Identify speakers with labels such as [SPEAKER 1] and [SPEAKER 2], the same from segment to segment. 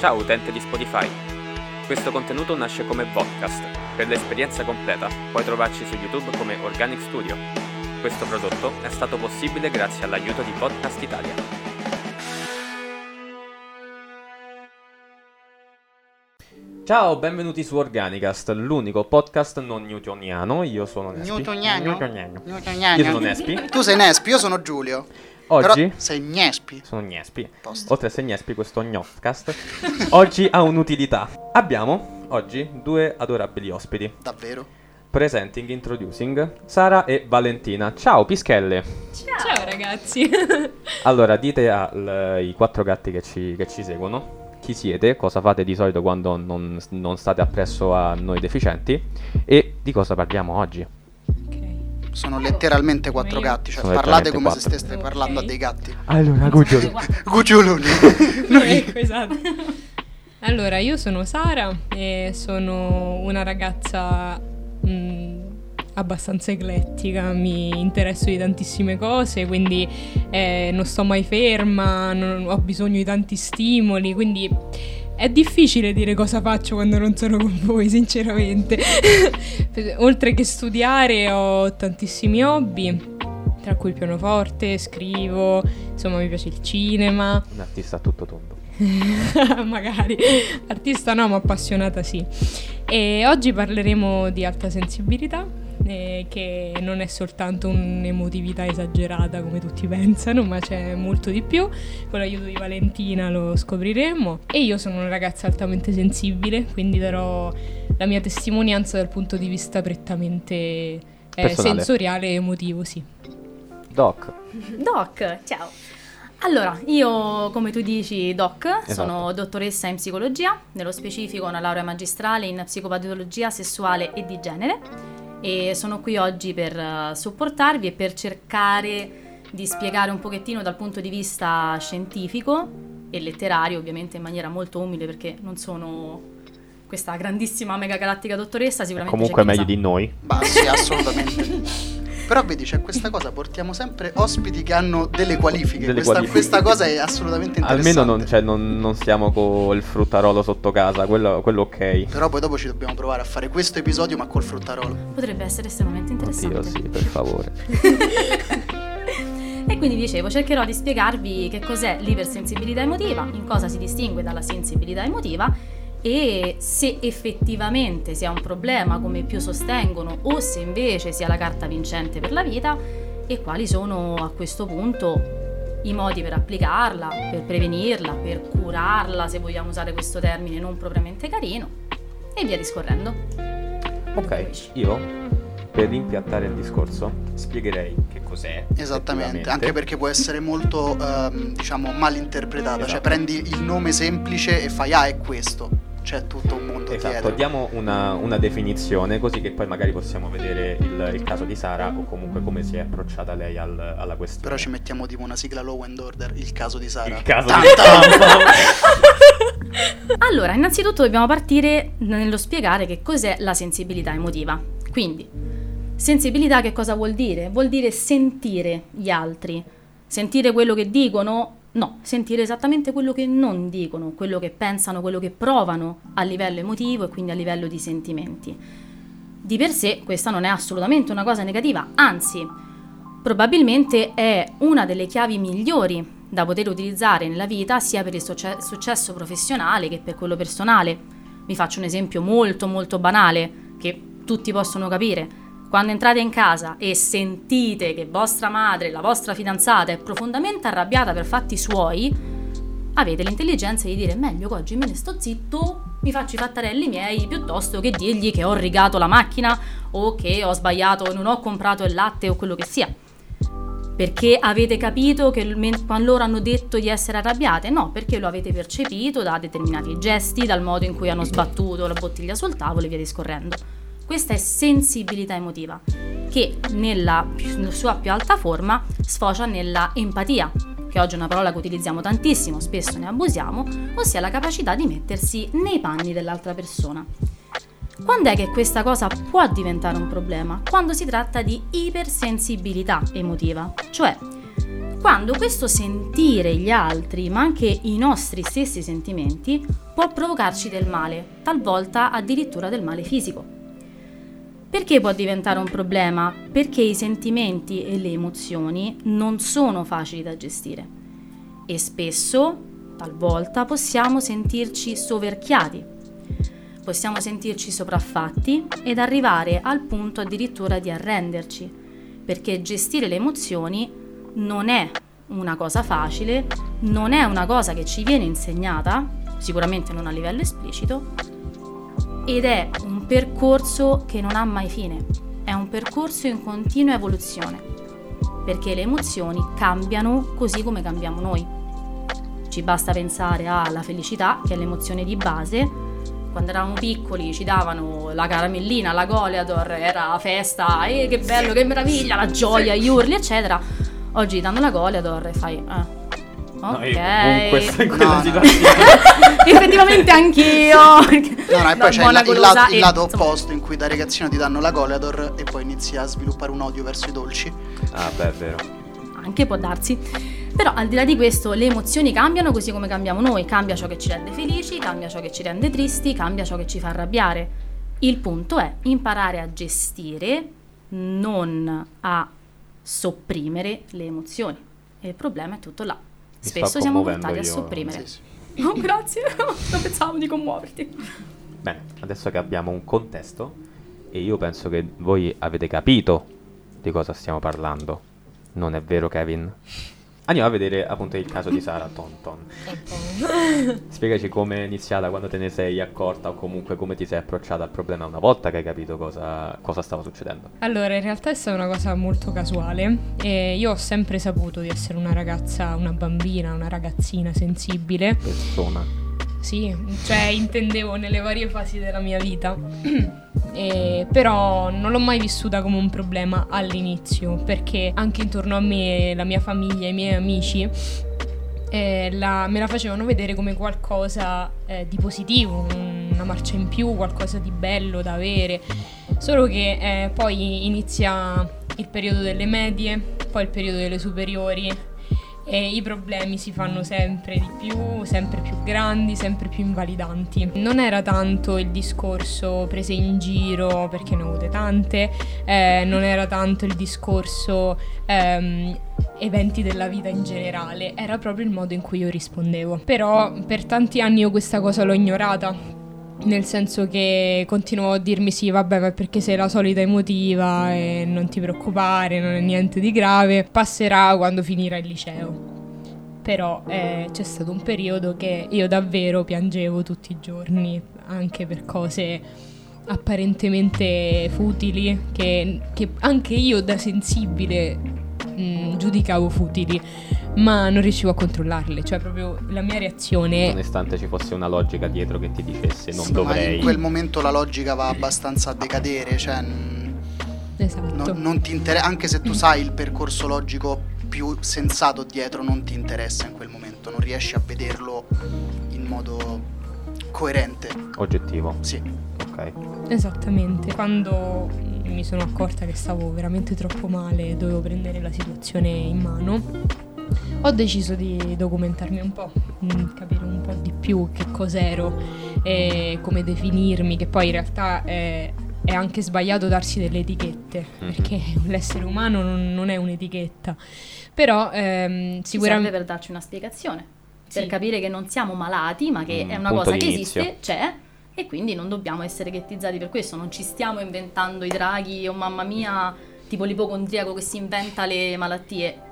[SPEAKER 1] Ciao utente di Spotify. Questo contenuto nasce come podcast. Per l'esperienza completa puoi trovarci su YouTube come Organic Studio. Questo prodotto è stato possibile grazie all'aiuto di Podcast Italia. Ciao, benvenuti su Organicast, l'unico podcast non newtoniano. Io sono Nespi.
[SPEAKER 2] Newtoniano?
[SPEAKER 1] Newtoniano.
[SPEAKER 2] Newtoniano.
[SPEAKER 1] Io sono Nespi.
[SPEAKER 2] Tu sei Nespi, io sono Giulio.
[SPEAKER 1] Oggi
[SPEAKER 2] Però sei Gnespi.
[SPEAKER 1] sono Gnespi.
[SPEAKER 2] Posto.
[SPEAKER 1] Oltre a essere Gnespi, questo Gnofcast oggi ha un'utilità. Abbiamo oggi due adorabili ospiti.
[SPEAKER 2] Davvero?
[SPEAKER 1] Presenting, introducing Sara e Valentina. Ciao pischelle.
[SPEAKER 3] Ciao ragazzi.
[SPEAKER 1] Allora, dite ai quattro gatti che ci, che ci seguono chi siete, cosa fate di solito quando non, non state appresso a noi deficienti e di cosa parliamo oggi.
[SPEAKER 2] Sono letteralmente quattro gatti, cioè
[SPEAKER 1] Sono
[SPEAKER 2] parlate come se
[SPEAKER 1] quattro.
[SPEAKER 2] steste parlando a dei gatti.
[SPEAKER 1] Allora, Gugiolo.
[SPEAKER 2] Gugioloni.
[SPEAKER 3] Ecco, esatto. Allora, io sono Sara e sono una ragazza mh, abbastanza eclettica, mi interesso di tantissime cose, quindi eh, non sto mai ferma, non- ho bisogno di tanti stimoli, quindi è difficile dire cosa faccio quando non sono con voi, sinceramente. Oltre che studiare ho tantissimi hobby, tra cui il pianoforte, scrivo, insomma mi piace il cinema.
[SPEAKER 1] Un artista a tutto tondo.
[SPEAKER 3] Magari artista no, ma appassionata sì. E oggi parleremo di alta sensibilità, eh, che non è soltanto un'emotività esagerata come tutti pensano, ma c'è molto di più. Con l'aiuto di Valentina lo scopriremo. E io sono una ragazza altamente sensibile, quindi darò la mia testimonianza dal punto di vista prettamente eh, sensoriale e emotivo, sì.
[SPEAKER 1] Doc.
[SPEAKER 4] Doc, ciao. Allora, io come tu dici Doc,
[SPEAKER 1] Esatto.
[SPEAKER 4] sono dottoressa in psicologia, nello specifico una laurea magistrale in psicopatologia sessuale e di genere e sono qui oggi per eh, supportarvi e per cercare di spiegare un pochettino dal punto di vista scientifico e letterario, ovviamente in maniera molto umile perché non sono questa grandissima mega galattica dottoressa, sicuramente
[SPEAKER 1] Comunque è meglio
[SPEAKER 4] sa.
[SPEAKER 1] di noi.
[SPEAKER 2] Bah, sì, assolutamente. Però vedi, c'è questa cosa, portiamo sempre ospiti che hanno delle qualifiche.
[SPEAKER 1] Delle
[SPEAKER 2] questa,
[SPEAKER 1] qualifiche.
[SPEAKER 2] questa cosa è assolutamente interessante.
[SPEAKER 1] Almeno non, cioè, non, non stiamo col fruttarolo sotto casa, quello, quello ok.
[SPEAKER 2] Però poi dopo ci dobbiamo provare a fare questo episodio ma col fruttarolo.
[SPEAKER 4] Potrebbe essere estremamente interessante.
[SPEAKER 1] Oddio, sì, per favore.
[SPEAKER 4] E quindi dicevo, cercherò di spiegarvi che cos'è l'ipersensibilità emotiva, in cosa si distingue dalla sensibilità emotiva e se effettivamente sia un problema come più sostengono o se invece sia la carta vincente per la vita e quali sono a questo punto i modi per applicarla, per prevenirla, per curarla, se vogliamo usare questo termine non propriamente carino, e via discorrendo.
[SPEAKER 1] Ok, io per rimpiattare il discorso spiegherei che cos'è.
[SPEAKER 2] Esattamente, anche perché può essere molto, ehm, diciamo, mal interpretata. Cioè,
[SPEAKER 1] Esatto.
[SPEAKER 2] prendi il nome semplice e fai, ah, è questo. C'è tutto un mondo
[SPEAKER 1] Esatto,
[SPEAKER 2] dietro.
[SPEAKER 1] diamo una, una definizione così che poi magari possiamo vedere il, il caso di Sara o comunque come si è approcciata lei al- alla questione.
[SPEAKER 2] Però ci mettiamo tipo una sigla Law and Order, il caso di Sara.
[SPEAKER 1] Il caso
[SPEAKER 2] Tan
[SPEAKER 1] di
[SPEAKER 2] tan.
[SPEAKER 4] Allora, innanzitutto dobbiamo partire nello spiegare che cos'è la sensibilità emotiva. Quindi, sensibilità che cosa vuol dire? Vuol dire sentire gli altri. Sentire quello che dicono? No, sentire esattamente quello che non dicono, quello che pensano, quello che provano a livello emotivo e quindi a livello di sentimenti. Di per sé questa non è assolutamente una cosa negativa, anzi, probabilmente è una delle chiavi migliori da poter utilizzare nella vita sia per il succe- successo professionale che per quello personale. Vi faccio un esempio molto molto banale che tutti possono capire. Quando entrate in casa e sentite che vostra madre, la vostra fidanzata è profondamente arrabbiata per fatti suoi, avete l'intelligenza di dire meglio che oggi me ne sto zitto, mi faccio i fattarelli miei piuttosto che dirgli che ho rigato la macchina o che ho sbagliato, non ho comprato il latte o quello che sia. Perché avete capito che quando loro hanno detto di essere arrabbiate? No, perché lo avete percepito da determinati gesti, dal modo in cui hanno sbattuto la bottiglia sul tavolo e via discorrendo. Questa è sensibilità emotiva, che nella sua più alta forma sfocia nella empatia, che oggi è una parola che utilizziamo tantissimo, spesso ne abusiamo, ossia la capacità di mettersi nei panni dell'altra persona. Quando è che questa cosa può diventare un problema? Quando si tratta di ipersensibilità emotiva, cioè quando questo sentire gli altri, ma anche i nostri stessi sentimenti, può provocarci del male, talvolta addirittura del male fisico. Perché può diventare un problema? Perché i sentimenti e le emozioni non sono facili da gestire. E spesso, talvolta, possiamo sentirci soverchiati, possiamo sentirci sopraffatti ed arrivare al punto addirittura di arrenderci, perché gestire le emozioni non è una cosa facile, non è una cosa che ci viene insegnata, sicuramente non a livello esplicito, ed è un percorso che non ha mai fine, è un percorso in continua evoluzione, perché le emozioni cambiano così come cambiamo noi. Ci basta pensare alla felicità, che è l'emozione di base, quando eravamo piccoli ci davano la caramellina, la Goleador, era festa, eh, che bello, che meraviglia, la gioia, gli urli, eccetera. Oggi danno la Goleador e fai... Eh. Ok. No,
[SPEAKER 5] comunque in
[SPEAKER 2] quella
[SPEAKER 5] no, situazione.
[SPEAKER 4] Effettivamente anch'io.
[SPEAKER 2] No, no, e poi c'è il, il, lato, il lato opposto in cui da ragazzino ti danno la Goleador e poi inizi a sviluppare un odio verso i dolci.
[SPEAKER 5] Ah, beh, è vero.
[SPEAKER 4] Anche può darsi. Però al di là di questo le emozioni cambiano così come cambiamo noi, cambia ciò che ci rende felici, cambia ciò che ci rende tristi, cambia ciò che ci fa arrabbiare. Il punto è imparare a gestire, non a sopprimere le emozioni. E il problema è tutto là. Spesso siamo portati io. a sopprimere.
[SPEAKER 2] Sì,
[SPEAKER 4] sì. Oh, grazie, non pensavo di commuoverti.
[SPEAKER 5] Bene, adesso che abbiamo un contesto e io penso che voi avete capito di cosa stiamo parlando. Non è vero, Kevin? Andiamo a vedere appunto il caso di Sara Tonton. Spiegaci come è iniziata, quando te ne sei accorta o comunque come ti sei approcciata al problema una volta che hai capito cosa, cosa stava succedendo.
[SPEAKER 3] Allora, in realtà è stata una cosa molto casuale e io ho sempre saputo di essere una ragazza, una bambina, una ragazzina sensibile.
[SPEAKER 5] Persona.
[SPEAKER 3] Sì, cioè intendevo nelle varie fasi della mia vita. E, però non l'ho mai vissuta come un problema all'inizio, perché anche intorno a me, la mia famiglia, i miei amici eh, la, me la facevano vedere come qualcosa eh, di positivo, una marcia in più, qualcosa di bello da avere. Solo che eh, poi inizia il periodo delle medie, poi il periodo delle superiori e i problemi si fanno sempre di più, sempre più grandi, sempre più invalidanti. Non era tanto il discorso prese in giro perché ne ho avute tante, eh, non era tanto il discorso ehm, eventi della vita in generale, era proprio il modo in cui io rispondevo. Però per tanti anni io questa cosa l'ho ignorata nel senso che continuavo a dirmi sì, vabbè, ma perché sei la solita emotiva e non ti preoccupare, non è niente di grave, passerà quando finirà il liceo. Però eh, c'è stato un periodo che io davvero piangevo tutti i giorni, anche per cose apparentemente futili, che, che anche io da sensibile mh, mm, giudicavo futili ma non riuscivo a controllarle, cioè proprio la mia reazione...
[SPEAKER 5] Nonostante ci fosse una logica dietro che ti dicesse non
[SPEAKER 2] sì,
[SPEAKER 5] dovrei...
[SPEAKER 2] Ma in quel momento la logica va abbastanza a decadere, cioè...
[SPEAKER 3] Esatto.
[SPEAKER 2] Non, non ti interessa, anche se tu sai il percorso logico più sensato dietro, non ti interessa in quel momento, non riesci a vederlo in modo coerente.
[SPEAKER 5] Oggettivo.
[SPEAKER 2] Sì.
[SPEAKER 5] Ok.
[SPEAKER 3] Esattamente. Quando mi sono accorta che stavo veramente troppo male e dovevo prendere la situazione in mano, ho deciso di documentarmi un po', mm, capire un po' di più che cos'ero e come definirmi, che poi in realtà è, è anche sbagliato darsi delle etichette, mm-hmm. perché l'essere umano non, non, è un'etichetta. Però ehm, sicuramente...
[SPEAKER 4] serve per darci una spiegazione, sì. per capire che non siamo malati, ma che
[SPEAKER 5] Mm,
[SPEAKER 4] è una cosa che esiste, c'è, e quindi non dobbiamo essere ghettizzati per questo, non ci stiamo inventando i draghi o mamma mia, tipo l'ipocondriaco che si inventa le malattie.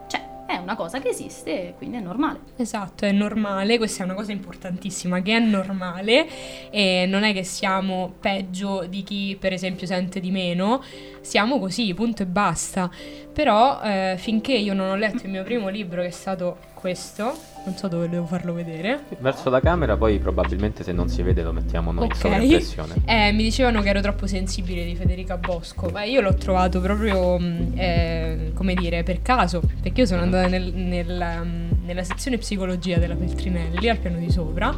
[SPEAKER 4] È una cosa che esiste e quindi è normale.
[SPEAKER 3] Esatto, è normale, questa è una cosa importantissima, che è normale e non è che siamo peggio di chi per esempio sente di meno, siamo così, punto e basta. Però eh, finché io non ho letto il mio primo libro che è stato questo, non so dove devo farlo vedere,
[SPEAKER 5] Verso la camera, poi probabilmente se non si vede lo mettiamo noi in
[SPEAKER 3] Ok.
[SPEAKER 5] sovraimpressione.
[SPEAKER 3] Eh, mi dicevano che ero troppo sensibile di Federica Bosco, ma io l'ho trovato proprio, mh, eh, come dire, per caso, perché io sono andata nel- nel, mh, nella sezione psicologia della Feltrinelli, al piano di sopra,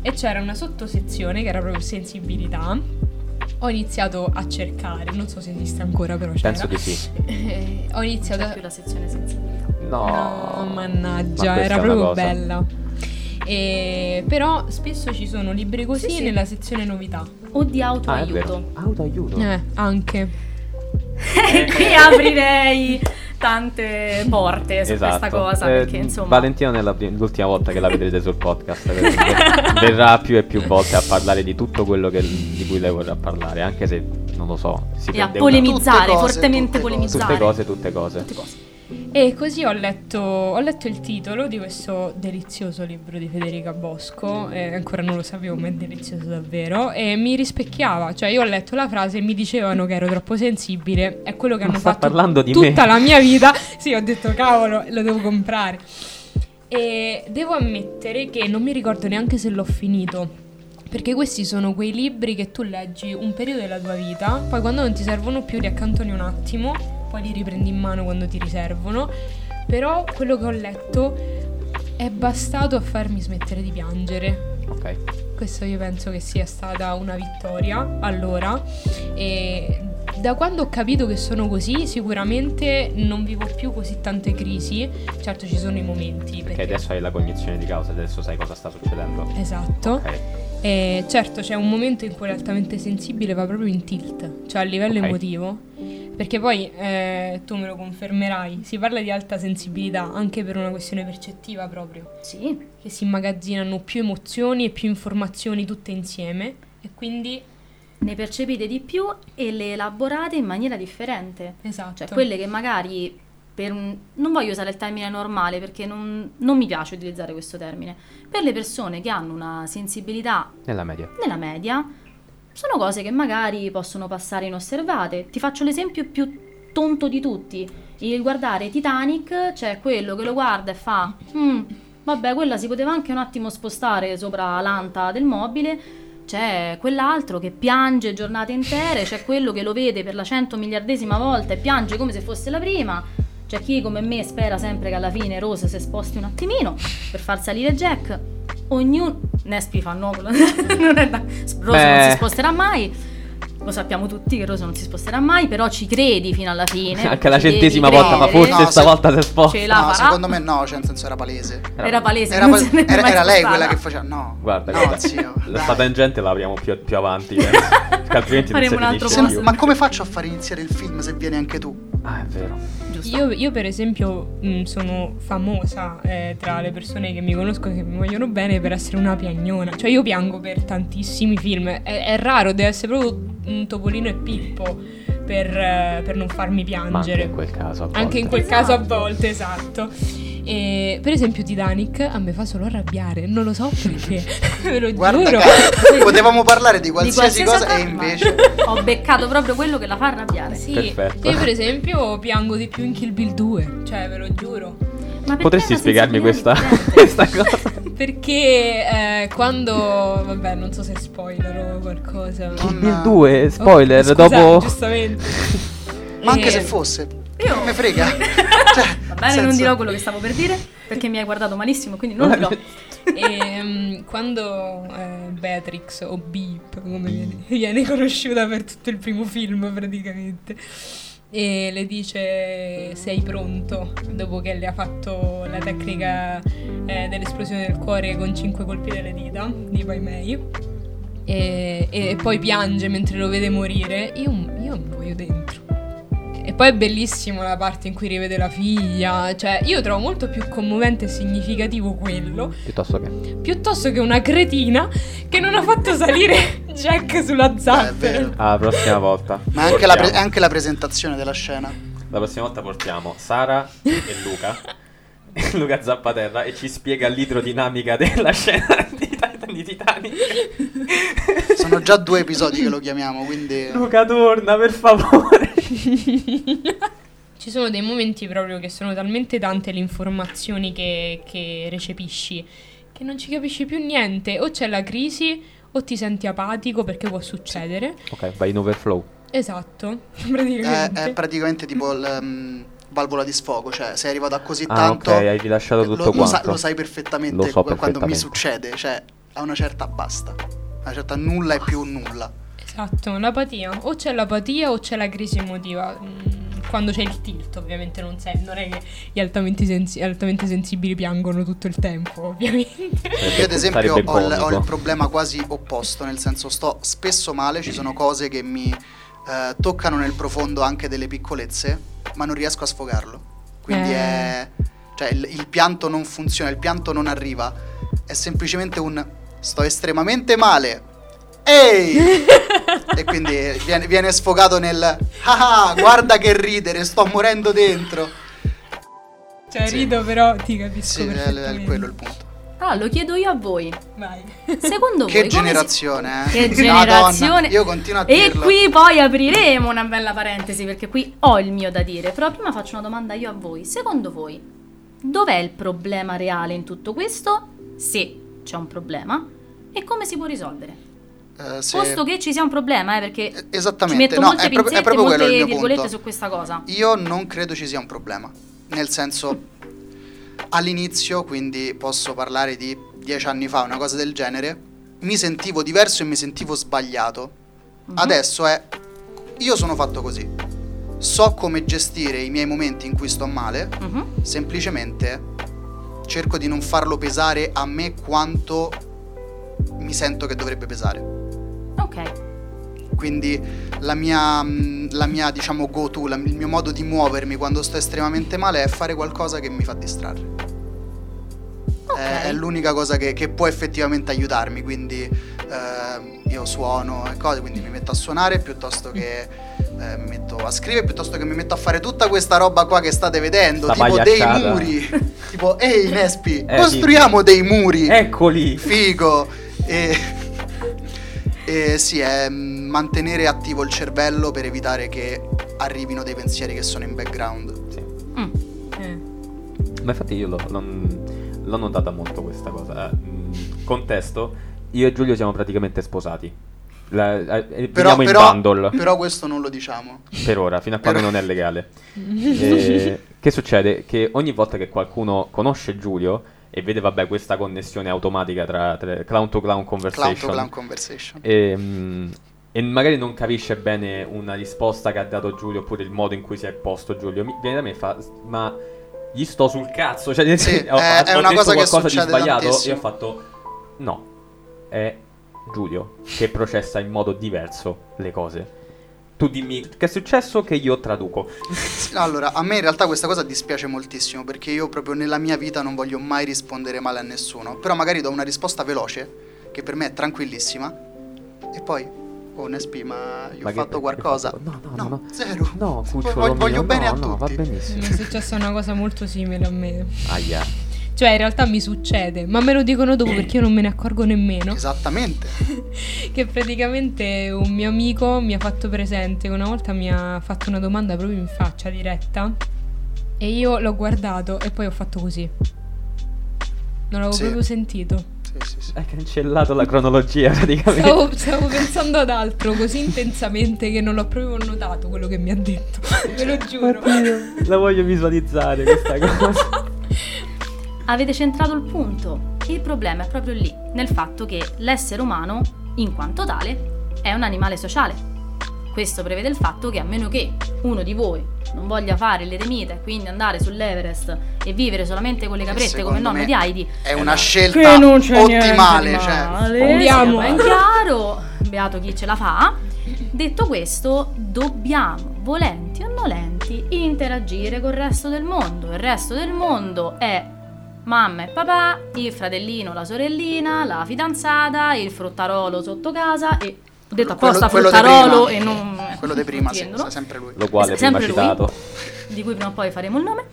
[SPEAKER 3] e c'era una sottosezione che era proprio sensibilità. Ho iniziato a cercare, non so se esiste ancora, però c'era.
[SPEAKER 5] Penso di sì.
[SPEAKER 3] Eh, ho iniziato
[SPEAKER 4] C'è più la sezione sensibilità.
[SPEAKER 3] No, mannaggia,
[SPEAKER 1] Ma
[SPEAKER 3] era proprio bella. E- però spesso ci sono libri così
[SPEAKER 4] Sì, sì.
[SPEAKER 3] nella sezione novità.
[SPEAKER 4] O di
[SPEAKER 1] Ah,
[SPEAKER 4] autoaiuto.
[SPEAKER 1] vero. Autoaiuto.
[SPEAKER 3] Eh, anche.
[SPEAKER 4] E qui aprirei tante porte su
[SPEAKER 1] Esatto.
[SPEAKER 4] questa cosa,
[SPEAKER 1] Eh,
[SPEAKER 4] perché insomma...
[SPEAKER 1] Valentina non è la prim- l'ultima volta che la vedrete sul podcast. ver- Verrà più e più volte a parlare di tutto quello che- di cui lei vorrà parlare, anche se non lo so. Si
[SPEAKER 4] e a polemizzare,
[SPEAKER 2] cose,
[SPEAKER 4] fortemente
[SPEAKER 2] tutte cose.
[SPEAKER 4] polemizzare.
[SPEAKER 1] Tutte cose, tutte cose.
[SPEAKER 4] Tutte cose.
[SPEAKER 3] E così ho letto, ho letto il titolo di questo delizioso libro di Federica Bosco, e ancora non lo sapevo, ma è delizioso davvero, e mi rispecchiava, cioè io ho letto la frase e mi dicevano che ero troppo sensibile, è quello che
[SPEAKER 1] Ma
[SPEAKER 3] hanno fatto tutta
[SPEAKER 1] me.
[SPEAKER 3] la mia vita. Sì, ho detto cavolo, lo devo comprare. E devo ammettere che non mi ricordo neanche se l'ho finito. Perché questi sono quei libri che tu leggi un periodo della tua vita, poi quando non ti servono più li accantoni un attimo, poi li riprendi in mano quando ti riservono. Però quello che ho letto è bastato a farmi smettere di piangere.
[SPEAKER 1] Ok.
[SPEAKER 3] Questo io penso che sia stata una vittoria allora. E da quando ho capito che sono così, sicuramente non vivo più così tante crisi. Certo, ci sono i momenti.
[SPEAKER 1] Perché
[SPEAKER 3] Perché
[SPEAKER 1] adesso hai la cognizione di causa, adesso sai cosa sta succedendo.
[SPEAKER 3] Esatto.
[SPEAKER 1] Ok.
[SPEAKER 3] E certo, c'è un momento in cui l'altamente sensibile va proprio in tilt, cioè a livello
[SPEAKER 1] Ok.
[SPEAKER 3] emotivo. Perché poi eh, tu me lo confermerai, si parla di alta sensibilità anche per una questione percettiva proprio,
[SPEAKER 4] Sì,
[SPEAKER 3] che si immagazzinano più emozioni e più informazioni tutte insieme e quindi
[SPEAKER 4] ne percepite di più e le elaborate in maniera differente.
[SPEAKER 3] esatto.
[SPEAKER 4] Cioè quelle che magari per un... non voglio usare il termine normale perché non, non mi piace utilizzare questo termine. Per le persone che hanno una sensibilità
[SPEAKER 1] Nella media.
[SPEAKER 4] nella media, sono cose che magari possono passare inosservate. Ti faccio l'esempio più tonto di tutti. Il guardare Titanic, c'è quello che lo guarda e fa... "Mm, vabbè, quella si poteva anche un attimo spostare sopra l'anta del mobile. C'è quell'altro che piange giornate intere, c'è quello che lo vede per la cento miliardesima volta e piange come se fosse la prima. C'è chi come me spera sempre che alla fine Rose si sposti un attimino per far salire Jack. Ognuno... Nespi fa no, non è da... Rose non
[SPEAKER 1] Beh.
[SPEAKER 4] si sposterà mai. Lo sappiamo tutti che Rose non si sposterà mai, però ci credi fino alla fine.
[SPEAKER 1] Anche la centesima volta, ma forse
[SPEAKER 2] No,
[SPEAKER 1] stavolta si
[SPEAKER 4] Ce
[SPEAKER 1] sposta.
[SPEAKER 4] la
[SPEAKER 2] no,
[SPEAKER 4] farà.
[SPEAKER 2] secondo me no, cioè nel senso era palese.
[SPEAKER 4] Era palese.
[SPEAKER 2] Era,
[SPEAKER 4] non
[SPEAKER 2] pal-
[SPEAKER 4] se
[SPEAKER 2] era- era lei quella che faceva. No,
[SPEAKER 1] Guarda,
[SPEAKER 2] no,
[SPEAKER 1] guarda,
[SPEAKER 2] zio.
[SPEAKER 1] la
[SPEAKER 2] dai.
[SPEAKER 1] sta tangente la apriamo più, più avanti. eh. Altrimenti non
[SPEAKER 4] Faremo
[SPEAKER 1] si
[SPEAKER 4] un altro
[SPEAKER 2] Se
[SPEAKER 1] più.
[SPEAKER 2] ma come faccio a far iniziare il film se vieni anche tu?
[SPEAKER 1] Ah, è vero.
[SPEAKER 4] Giusto.
[SPEAKER 3] Io, io, per esempio mh, sono famosa eh, tra le persone che mi conoscono che mi vogliono bene per essere una piagnona. Cioè io piango per tantissimi film. È, è raro, deve essere proprio un Topolino e Pippo per, eh, per non farmi
[SPEAKER 1] Ma anche
[SPEAKER 3] piangere.
[SPEAKER 1] in quel caso. a
[SPEAKER 3] Anche in
[SPEAKER 1] volte.
[SPEAKER 3] quel caso a
[SPEAKER 4] Esatto.
[SPEAKER 3] volte, esatto. E, per esempio Titanic a me fa solo arrabbiare, non lo so perché, ve lo
[SPEAKER 2] Guarda
[SPEAKER 3] giuro.
[SPEAKER 2] caso, potevamo parlare di
[SPEAKER 4] Di
[SPEAKER 2] qualsiasi, cosa e invece...
[SPEAKER 4] Ho beccato proprio quello che la fa arrabbiare.
[SPEAKER 3] Sì,
[SPEAKER 1] Perfetto.
[SPEAKER 3] io per esempio piango di più in Kill Bill 2, cioè ve lo giuro.
[SPEAKER 4] Ma
[SPEAKER 1] Potresti spiegarmi questa, questa cosa?
[SPEAKER 3] Perché eh, quando. Vabbè, non so se spoiler o qualcosa.
[SPEAKER 2] Non-
[SPEAKER 1] Bill 2, spoiler,
[SPEAKER 3] Oh, scusate,
[SPEAKER 1] dopo...
[SPEAKER 3] giustamente.
[SPEAKER 2] Ma anche
[SPEAKER 3] Eh,
[SPEAKER 2] se fosse.
[SPEAKER 4] Io-
[SPEAKER 2] Non mi frega. Cioè,
[SPEAKER 4] Va bene,
[SPEAKER 2] senso-
[SPEAKER 4] non dirò quello che stavo per dire perché mi hai guardato malissimo, quindi non dirò.
[SPEAKER 3] ehm, quando eh, Beatrix o Beep, come viene, viene conosciuta per tutto il primo film praticamente, e le dice sei pronto dopo che le ha fatto la tecnica eh, dell'esplosione del cuore con cinque colpi delle dita di Pai Mei. E, e poi piange mentre lo vede morire. Io, io mi voglio dentro. E poi è bellissimo la parte in cui rivede la figlia. Cioè, io trovo molto più commovente e significativo quello
[SPEAKER 1] Piuttosto che...
[SPEAKER 3] piuttosto che una cretina che non ha fatto salire Jack sulla
[SPEAKER 2] Eh, è
[SPEAKER 3] zattera.
[SPEAKER 2] vero.
[SPEAKER 1] Ah, la prossima volta.
[SPEAKER 2] Ma anche la, pre- anche la presentazione della scena.
[SPEAKER 1] La prossima volta portiamo Sara e Luca. Luca Zappaterra e ci spiega l'idrodinamica della scena di, Titan- di Titanic.
[SPEAKER 2] Sono già due episodi che lo chiamiamo, quindi...
[SPEAKER 1] Luca torna, per favore.
[SPEAKER 3] Ci sono dei momenti proprio che sono talmente tante le informazioni che, che recepisci che non ci capisci più niente. O c'è la crisi o ti senti apatico perché può succedere.
[SPEAKER 1] Ok, vai in overflow.
[SPEAKER 3] Esatto,
[SPEAKER 2] È,
[SPEAKER 3] praticamente.
[SPEAKER 2] è praticamente tipo il, um, valvola di sfogo, cioè sei arrivato a così
[SPEAKER 1] Ah,
[SPEAKER 2] tanto...
[SPEAKER 1] ok, hai rilasciato
[SPEAKER 2] lo,
[SPEAKER 1] tutto
[SPEAKER 2] lo sa-
[SPEAKER 1] quanto.
[SPEAKER 2] lo sai perfettamente
[SPEAKER 1] Lo so
[SPEAKER 2] qu- quando mi
[SPEAKER 1] perfettamente.
[SPEAKER 2] succede, cioè a una certa basta. A una certa nulla è più nulla.
[SPEAKER 3] Esatto, l'apatia. O c'è l'apatia o c'è la crisi emotiva. Mm, quando c'è il tilt, ovviamente non, sei, non è che gli altamente, sensi- altamente sensibili piangono tutto il tempo, ovviamente.
[SPEAKER 2] Io ad esempio ho il, ho il problema quasi opposto, nel senso sto spesso male, ci sono cose che mi eh, toccano nel profondo anche delle piccolezze, ma non riesco a sfogarlo. Quindi
[SPEAKER 3] Eh.
[SPEAKER 2] è... cioè il, il pianto non funziona, il pianto non arriva, è semplicemente un sto estremamente male. Ehi! e quindi viene, viene sfogato nel ah guarda che ridere, sto morendo dentro.
[SPEAKER 3] Cioè,
[SPEAKER 2] Sì.
[SPEAKER 3] rido, però ti capisco
[SPEAKER 2] Sì, è, quello il punto.
[SPEAKER 4] Ah, lo chiedo io a voi.
[SPEAKER 3] Vai.
[SPEAKER 4] Secondo voi
[SPEAKER 2] Che
[SPEAKER 4] si-
[SPEAKER 2] generazione, eh?
[SPEAKER 4] Che
[SPEAKER 2] Madonna,
[SPEAKER 4] generazione.
[SPEAKER 2] io continuo a
[SPEAKER 4] E
[SPEAKER 2] dirlo.
[SPEAKER 4] qui poi apriremo una bella parentesi perché qui ho il mio da dire. Però prima faccio una domanda io a voi. Secondo voi, dov'è il problema reale in tutto questo? Se c'è un problema e come si può risolvere?
[SPEAKER 2] Eh, se-
[SPEAKER 4] Posto che ci sia un problema, eh, perché
[SPEAKER 2] Eh,
[SPEAKER 4] ci
[SPEAKER 2] Esattamente,
[SPEAKER 4] metto
[SPEAKER 2] no,
[SPEAKER 4] molte
[SPEAKER 2] è, proprio-
[SPEAKER 4] pinzette,
[SPEAKER 2] è proprio quello
[SPEAKER 4] molte
[SPEAKER 2] il mio
[SPEAKER 4] virgolette
[SPEAKER 2] punto.
[SPEAKER 4] su questa cosa.
[SPEAKER 2] Io non credo ci sia un problema. Nel senso, all'inizio, quindi posso parlare di dieci anni fa, una cosa del genere, mi sentivo diverso e mi sentivo sbagliato.
[SPEAKER 4] Mhm.
[SPEAKER 2] Adesso è, io sono fatto così. So come gestire i miei momenti in cui sto male,
[SPEAKER 4] Mhm.
[SPEAKER 2] semplicemente cerco di non farlo pesare a me quanto mi sento che dovrebbe pesare.
[SPEAKER 4] Ok.
[SPEAKER 2] Quindi la mia, mh, la mia diciamo, go-to, la- il mio modo di muovermi quando sto estremamente male è fare qualcosa che mi fa distrarre.
[SPEAKER 4] Ok.
[SPEAKER 2] È, è l'unica cosa che, che può effettivamente aiutarmi, quindi eh, io suono e cose, quindi mi metto a suonare piuttosto che eh, mi metto a scrivere, piuttosto che mi metto a fare tutta questa roba qua che state vedendo,
[SPEAKER 1] Sta
[SPEAKER 2] tipo dei muri. tipo, ehi Nespi,
[SPEAKER 1] Eh,
[SPEAKER 2] costruiamo dei muri.
[SPEAKER 1] Eccoli!
[SPEAKER 2] Figo. E, e sì, è mantenere attivo il cervello per evitare che arrivino dei pensieri che sono in background.
[SPEAKER 1] Sì.
[SPEAKER 4] Mm.
[SPEAKER 3] Eh.
[SPEAKER 1] Ma infatti io l'ho, non- l'ho notata molto questa cosa. Eh, mm, contesto, io e Giulio siamo praticamente sposati. La, eh, eh,
[SPEAKER 2] Però,
[SPEAKER 1] in
[SPEAKER 2] però,
[SPEAKER 1] bundle
[SPEAKER 2] però questo non lo diciamo.
[SPEAKER 1] per ora, fino a quando
[SPEAKER 2] però-
[SPEAKER 1] non è legale. Eh, che succede? Che ogni volta che qualcuno conosce Giulio e vede, vabbè, questa connessione automatica tra, tra clown to clown
[SPEAKER 2] Clown
[SPEAKER 1] conversation
[SPEAKER 2] to clown conversation.
[SPEAKER 1] e, mm, e magari non capisce bene una risposta che ha dato Giulio oppure il modo in cui si è posto Giulio, mi viene da me e fa, ma gli sto sul cazzo, cioè
[SPEAKER 2] Sì,
[SPEAKER 1] ho,
[SPEAKER 2] è-
[SPEAKER 1] ho
[SPEAKER 2] è una
[SPEAKER 1] detto
[SPEAKER 2] cosa che
[SPEAKER 1] qualcosa di sbagliato
[SPEAKER 2] tantissimo.
[SPEAKER 1] e ho fatto, no, è Giulio che processa in modo diverso le cose. Tu dimmi che è successo che io traduco.
[SPEAKER 2] Allora, a me in realtà questa cosa dispiace moltissimo perché io proprio nella mia vita non voglio mai rispondere male a nessuno. Però magari do una risposta veloce, che per me è tranquillissima, e poi, oh Nespi, ma io
[SPEAKER 1] Ma
[SPEAKER 2] ho fatto qualcosa?
[SPEAKER 1] che- no, no, no, no.
[SPEAKER 2] zero.
[SPEAKER 1] No,
[SPEAKER 2] Voglio-
[SPEAKER 1] cucciolo
[SPEAKER 2] voglio
[SPEAKER 1] mio,
[SPEAKER 2] bene
[SPEAKER 1] no,
[SPEAKER 2] a
[SPEAKER 1] no, va
[SPEAKER 2] tutti.
[SPEAKER 1] benissimo.
[SPEAKER 3] Mi è successa una cosa molto simile a me.
[SPEAKER 1] Aia.
[SPEAKER 3] Cioè, in realtà mi succede, ma me lo dicono dopo perché io non me ne accorgo nemmeno.
[SPEAKER 2] Esattamente.
[SPEAKER 3] Che praticamente un mio amico mi ha fatto presente che una volta mi ha fatto una domanda proprio in faccia diretta e io l'ho guardato e poi ho fatto così. Non l'avevo
[SPEAKER 2] Sì.
[SPEAKER 3] proprio sentito.
[SPEAKER 2] Sì, sì, sì.
[SPEAKER 1] Hai cancellato la cronologia praticamente.
[SPEAKER 3] Stavo, stavo pensando ad altro così intensamente che non l'ho proprio notato quello che mi ha detto. Ve lo giuro.
[SPEAKER 1] La voglio visualizzare questa cosa.
[SPEAKER 4] Avete centrato il punto. Il problema è proprio lì, nel fatto che l'essere umano, in quanto tale, è un animale sociale. Questo prevede il fatto che a meno che uno di voi non voglia fare l'eremita e quindi andare sull'Everest e vivere solamente con le caprette come il nonno di Heidi,
[SPEAKER 2] È una
[SPEAKER 1] no.
[SPEAKER 2] scelta
[SPEAKER 4] che non c'è niente
[SPEAKER 2] ottimale. Cioè,
[SPEAKER 3] Andiamo.
[SPEAKER 4] ben chiaro, beato chi ce la fa. Detto questo, dobbiamo, volenti o nolenti, interagire col resto del mondo. Il resto del mondo è mamma e papà, il fratellino, la sorellina, la fidanzata, il fruttarolo sotto casa e ho detto apposta
[SPEAKER 2] quello
[SPEAKER 4] fruttarolo
[SPEAKER 2] prima.
[SPEAKER 4] e non
[SPEAKER 2] quello di prima, sì, sempre lui.
[SPEAKER 1] L'uguale
[SPEAKER 4] È
[SPEAKER 1] prima
[SPEAKER 4] sempre lui.
[SPEAKER 1] citato.
[SPEAKER 4] di cui prima o poi faremo il nome,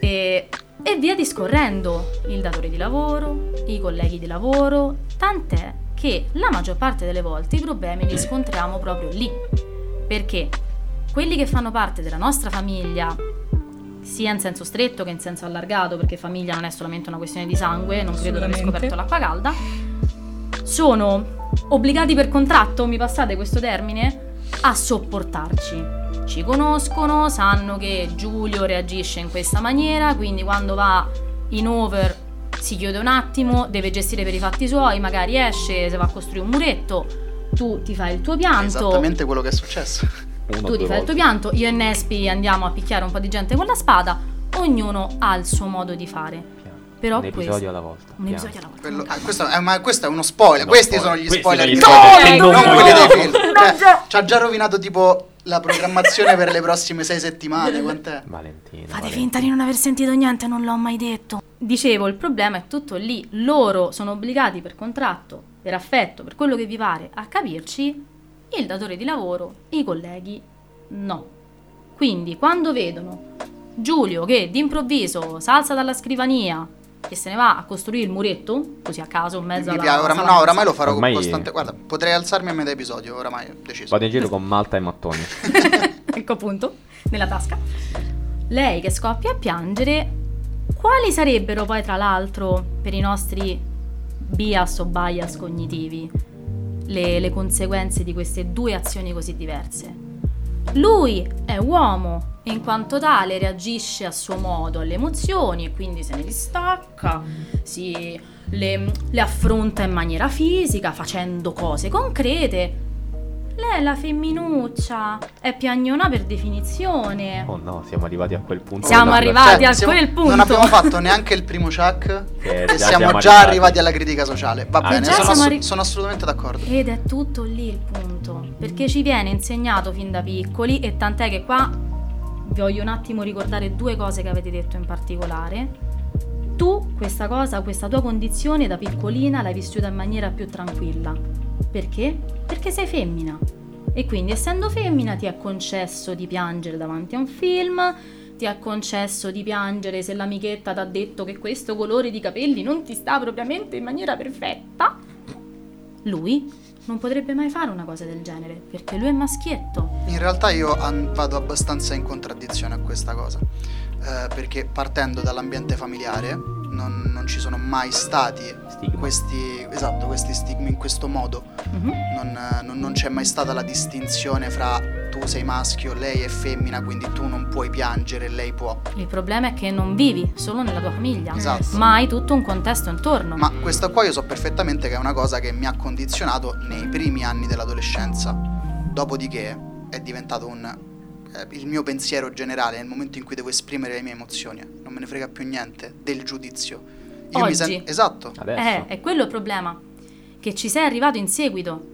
[SPEAKER 4] e, e via discorrendo, il datore di lavoro, i colleghi di lavoro, tant'è che la maggior parte delle volte i problemi li scontriamo proprio lì, perché quelli che fanno parte della nostra famiglia, sia in senso stretto che in senso allargato, perché famiglia non è solamente una questione di sangue, non credo di aver scoperto l'acqua calda, sono obbligati per contratto, mi passate questo termine, a sopportarci. Ci conoscono, sanno che Giulio reagisce in questa maniera, quindi quando va in over si chiude un attimo, deve gestire per i fatti suoi, magari esce, se va a costruire un muretto, tu ti fai il tuo
[SPEAKER 2] È
[SPEAKER 4] pianto.
[SPEAKER 2] esattamente quello che è successo.
[SPEAKER 1] Uno,
[SPEAKER 4] tu
[SPEAKER 1] due
[SPEAKER 4] ti fai il tuo pianto, io e Nespi andiamo a picchiare un po' di gente con la spada, ognuno ha il suo modo di fare. Però
[SPEAKER 1] un
[SPEAKER 4] questo-
[SPEAKER 1] episodio alla volta.
[SPEAKER 4] Un
[SPEAKER 1] piano.
[SPEAKER 4] episodio alla volta.
[SPEAKER 2] Quello- ah, questo, è, ma questo è uno spoiler.
[SPEAKER 1] No,
[SPEAKER 2] Questi
[SPEAKER 1] spoiler.
[SPEAKER 2] sono gli
[SPEAKER 1] Questi
[SPEAKER 2] spoiler.
[SPEAKER 1] sono gli
[SPEAKER 2] di-
[SPEAKER 1] spoiler che
[SPEAKER 2] non,
[SPEAKER 1] non
[SPEAKER 2] quelli dei film. Cioè, ci ha già rovinato tipo la programmazione per le prossime sei settimane. Quant'è?
[SPEAKER 1] Valentina.
[SPEAKER 4] Fate
[SPEAKER 1] Valentina.
[SPEAKER 4] finta di non aver sentito niente, non l'ho mai detto. Dicevo, il problema è tutto lì. Loro sono obbligati per contratto, per affetto, per quello che vi pare, a capirci. Il datore di lavoro, i colleghi, no. Quindi, quando vedono Giulio che d'improvviso salza dalla scrivania e se ne va a costruire il muretto, così a caso, in mezzo alla
[SPEAKER 2] piace, no, oramai lo farò
[SPEAKER 1] Ormai-
[SPEAKER 2] costante. Guarda, potrei alzarmi a metà episodio, oramai ho deciso.
[SPEAKER 1] Vado in giro con Malta e mattoni.
[SPEAKER 4] ecco appunto, nella tasca. Lei che scoppia a piangere, quali sarebbero poi tra l'altro per i nostri bias o bias cognitivi le, le conseguenze di queste due azioni così diverse? Lui è uomo e in quanto tale reagisce a suo modo alle emozioni e quindi se ne distacca, si, le, le affronta in maniera fisica facendo cose concrete. Lei è la femminuccia, è piagnona per definizione.
[SPEAKER 1] Oh no, siamo arrivati a quel punto.
[SPEAKER 4] Siamo
[SPEAKER 1] della-
[SPEAKER 4] arrivati
[SPEAKER 2] Cioè,
[SPEAKER 4] a
[SPEAKER 2] siamo-
[SPEAKER 4] quel punto.
[SPEAKER 2] Non abbiamo fatto neanche il primo check
[SPEAKER 1] Che
[SPEAKER 2] e siamo,
[SPEAKER 1] siamo
[SPEAKER 2] già
[SPEAKER 1] arrivati.
[SPEAKER 2] arrivati alla critica sociale. Va
[SPEAKER 1] Ah,
[SPEAKER 2] bene,
[SPEAKER 1] già
[SPEAKER 2] sono,
[SPEAKER 4] siamo
[SPEAKER 2] ass-
[SPEAKER 4] arri-
[SPEAKER 2] sono assolutamente d'accordo.
[SPEAKER 4] Ed è tutto lì il punto, perché ci viene insegnato fin da piccoli e tant'è che qua voglio un attimo ricordare due cose che avete detto in particolare. Tu questa cosa, questa tua condizione da piccolina l'hai vissuta in maniera più tranquilla. Perché? Perché sei femmina. E quindi essendo femmina ti è concesso di piangere davanti a un film, ti è concesso di piangere se l'amichetta ti ha detto che questo colore di capelli non ti sta propriamente in maniera perfetta. Lui non potrebbe mai fare una cosa del genere, perché lui è maschietto.
[SPEAKER 2] In realtà io vado abbastanza in contraddizione a questa cosa, eh, perché partendo dall'ambiente familiare non, non ci sono mai stati questi, esatto, questi stigmi in questo modo,
[SPEAKER 4] Mhm.
[SPEAKER 2] non, non- non c'è mai stata la distinzione fra tu sei maschio, lei è femmina, quindi tu non puoi piangere, lei può.
[SPEAKER 4] Il problema è che non vivi solo nella tua famiglia,
[SPEAKER 2] Esatto.
[SPEAKER 4] ma hai tutto un contesto intorno.
[SPEAKER 2] Ma questa qua io so perfettamente che è una cosa che mi ha condizionato nei primi anni dell'adolescenza. Dopodiché è diventato un il mio pensiero generale nel momento in cui devo esprimere le mie emozioni. Non me ne frega più niente del giudizio. Io mi
[SPEAKER 4] Oggi.
[SPEAKER 2] sento esatto.
[SPEAKER 1] Adesso.
[SPEAKER 4] Eh, è quello il problema. Che ci sei arrivato in seguito.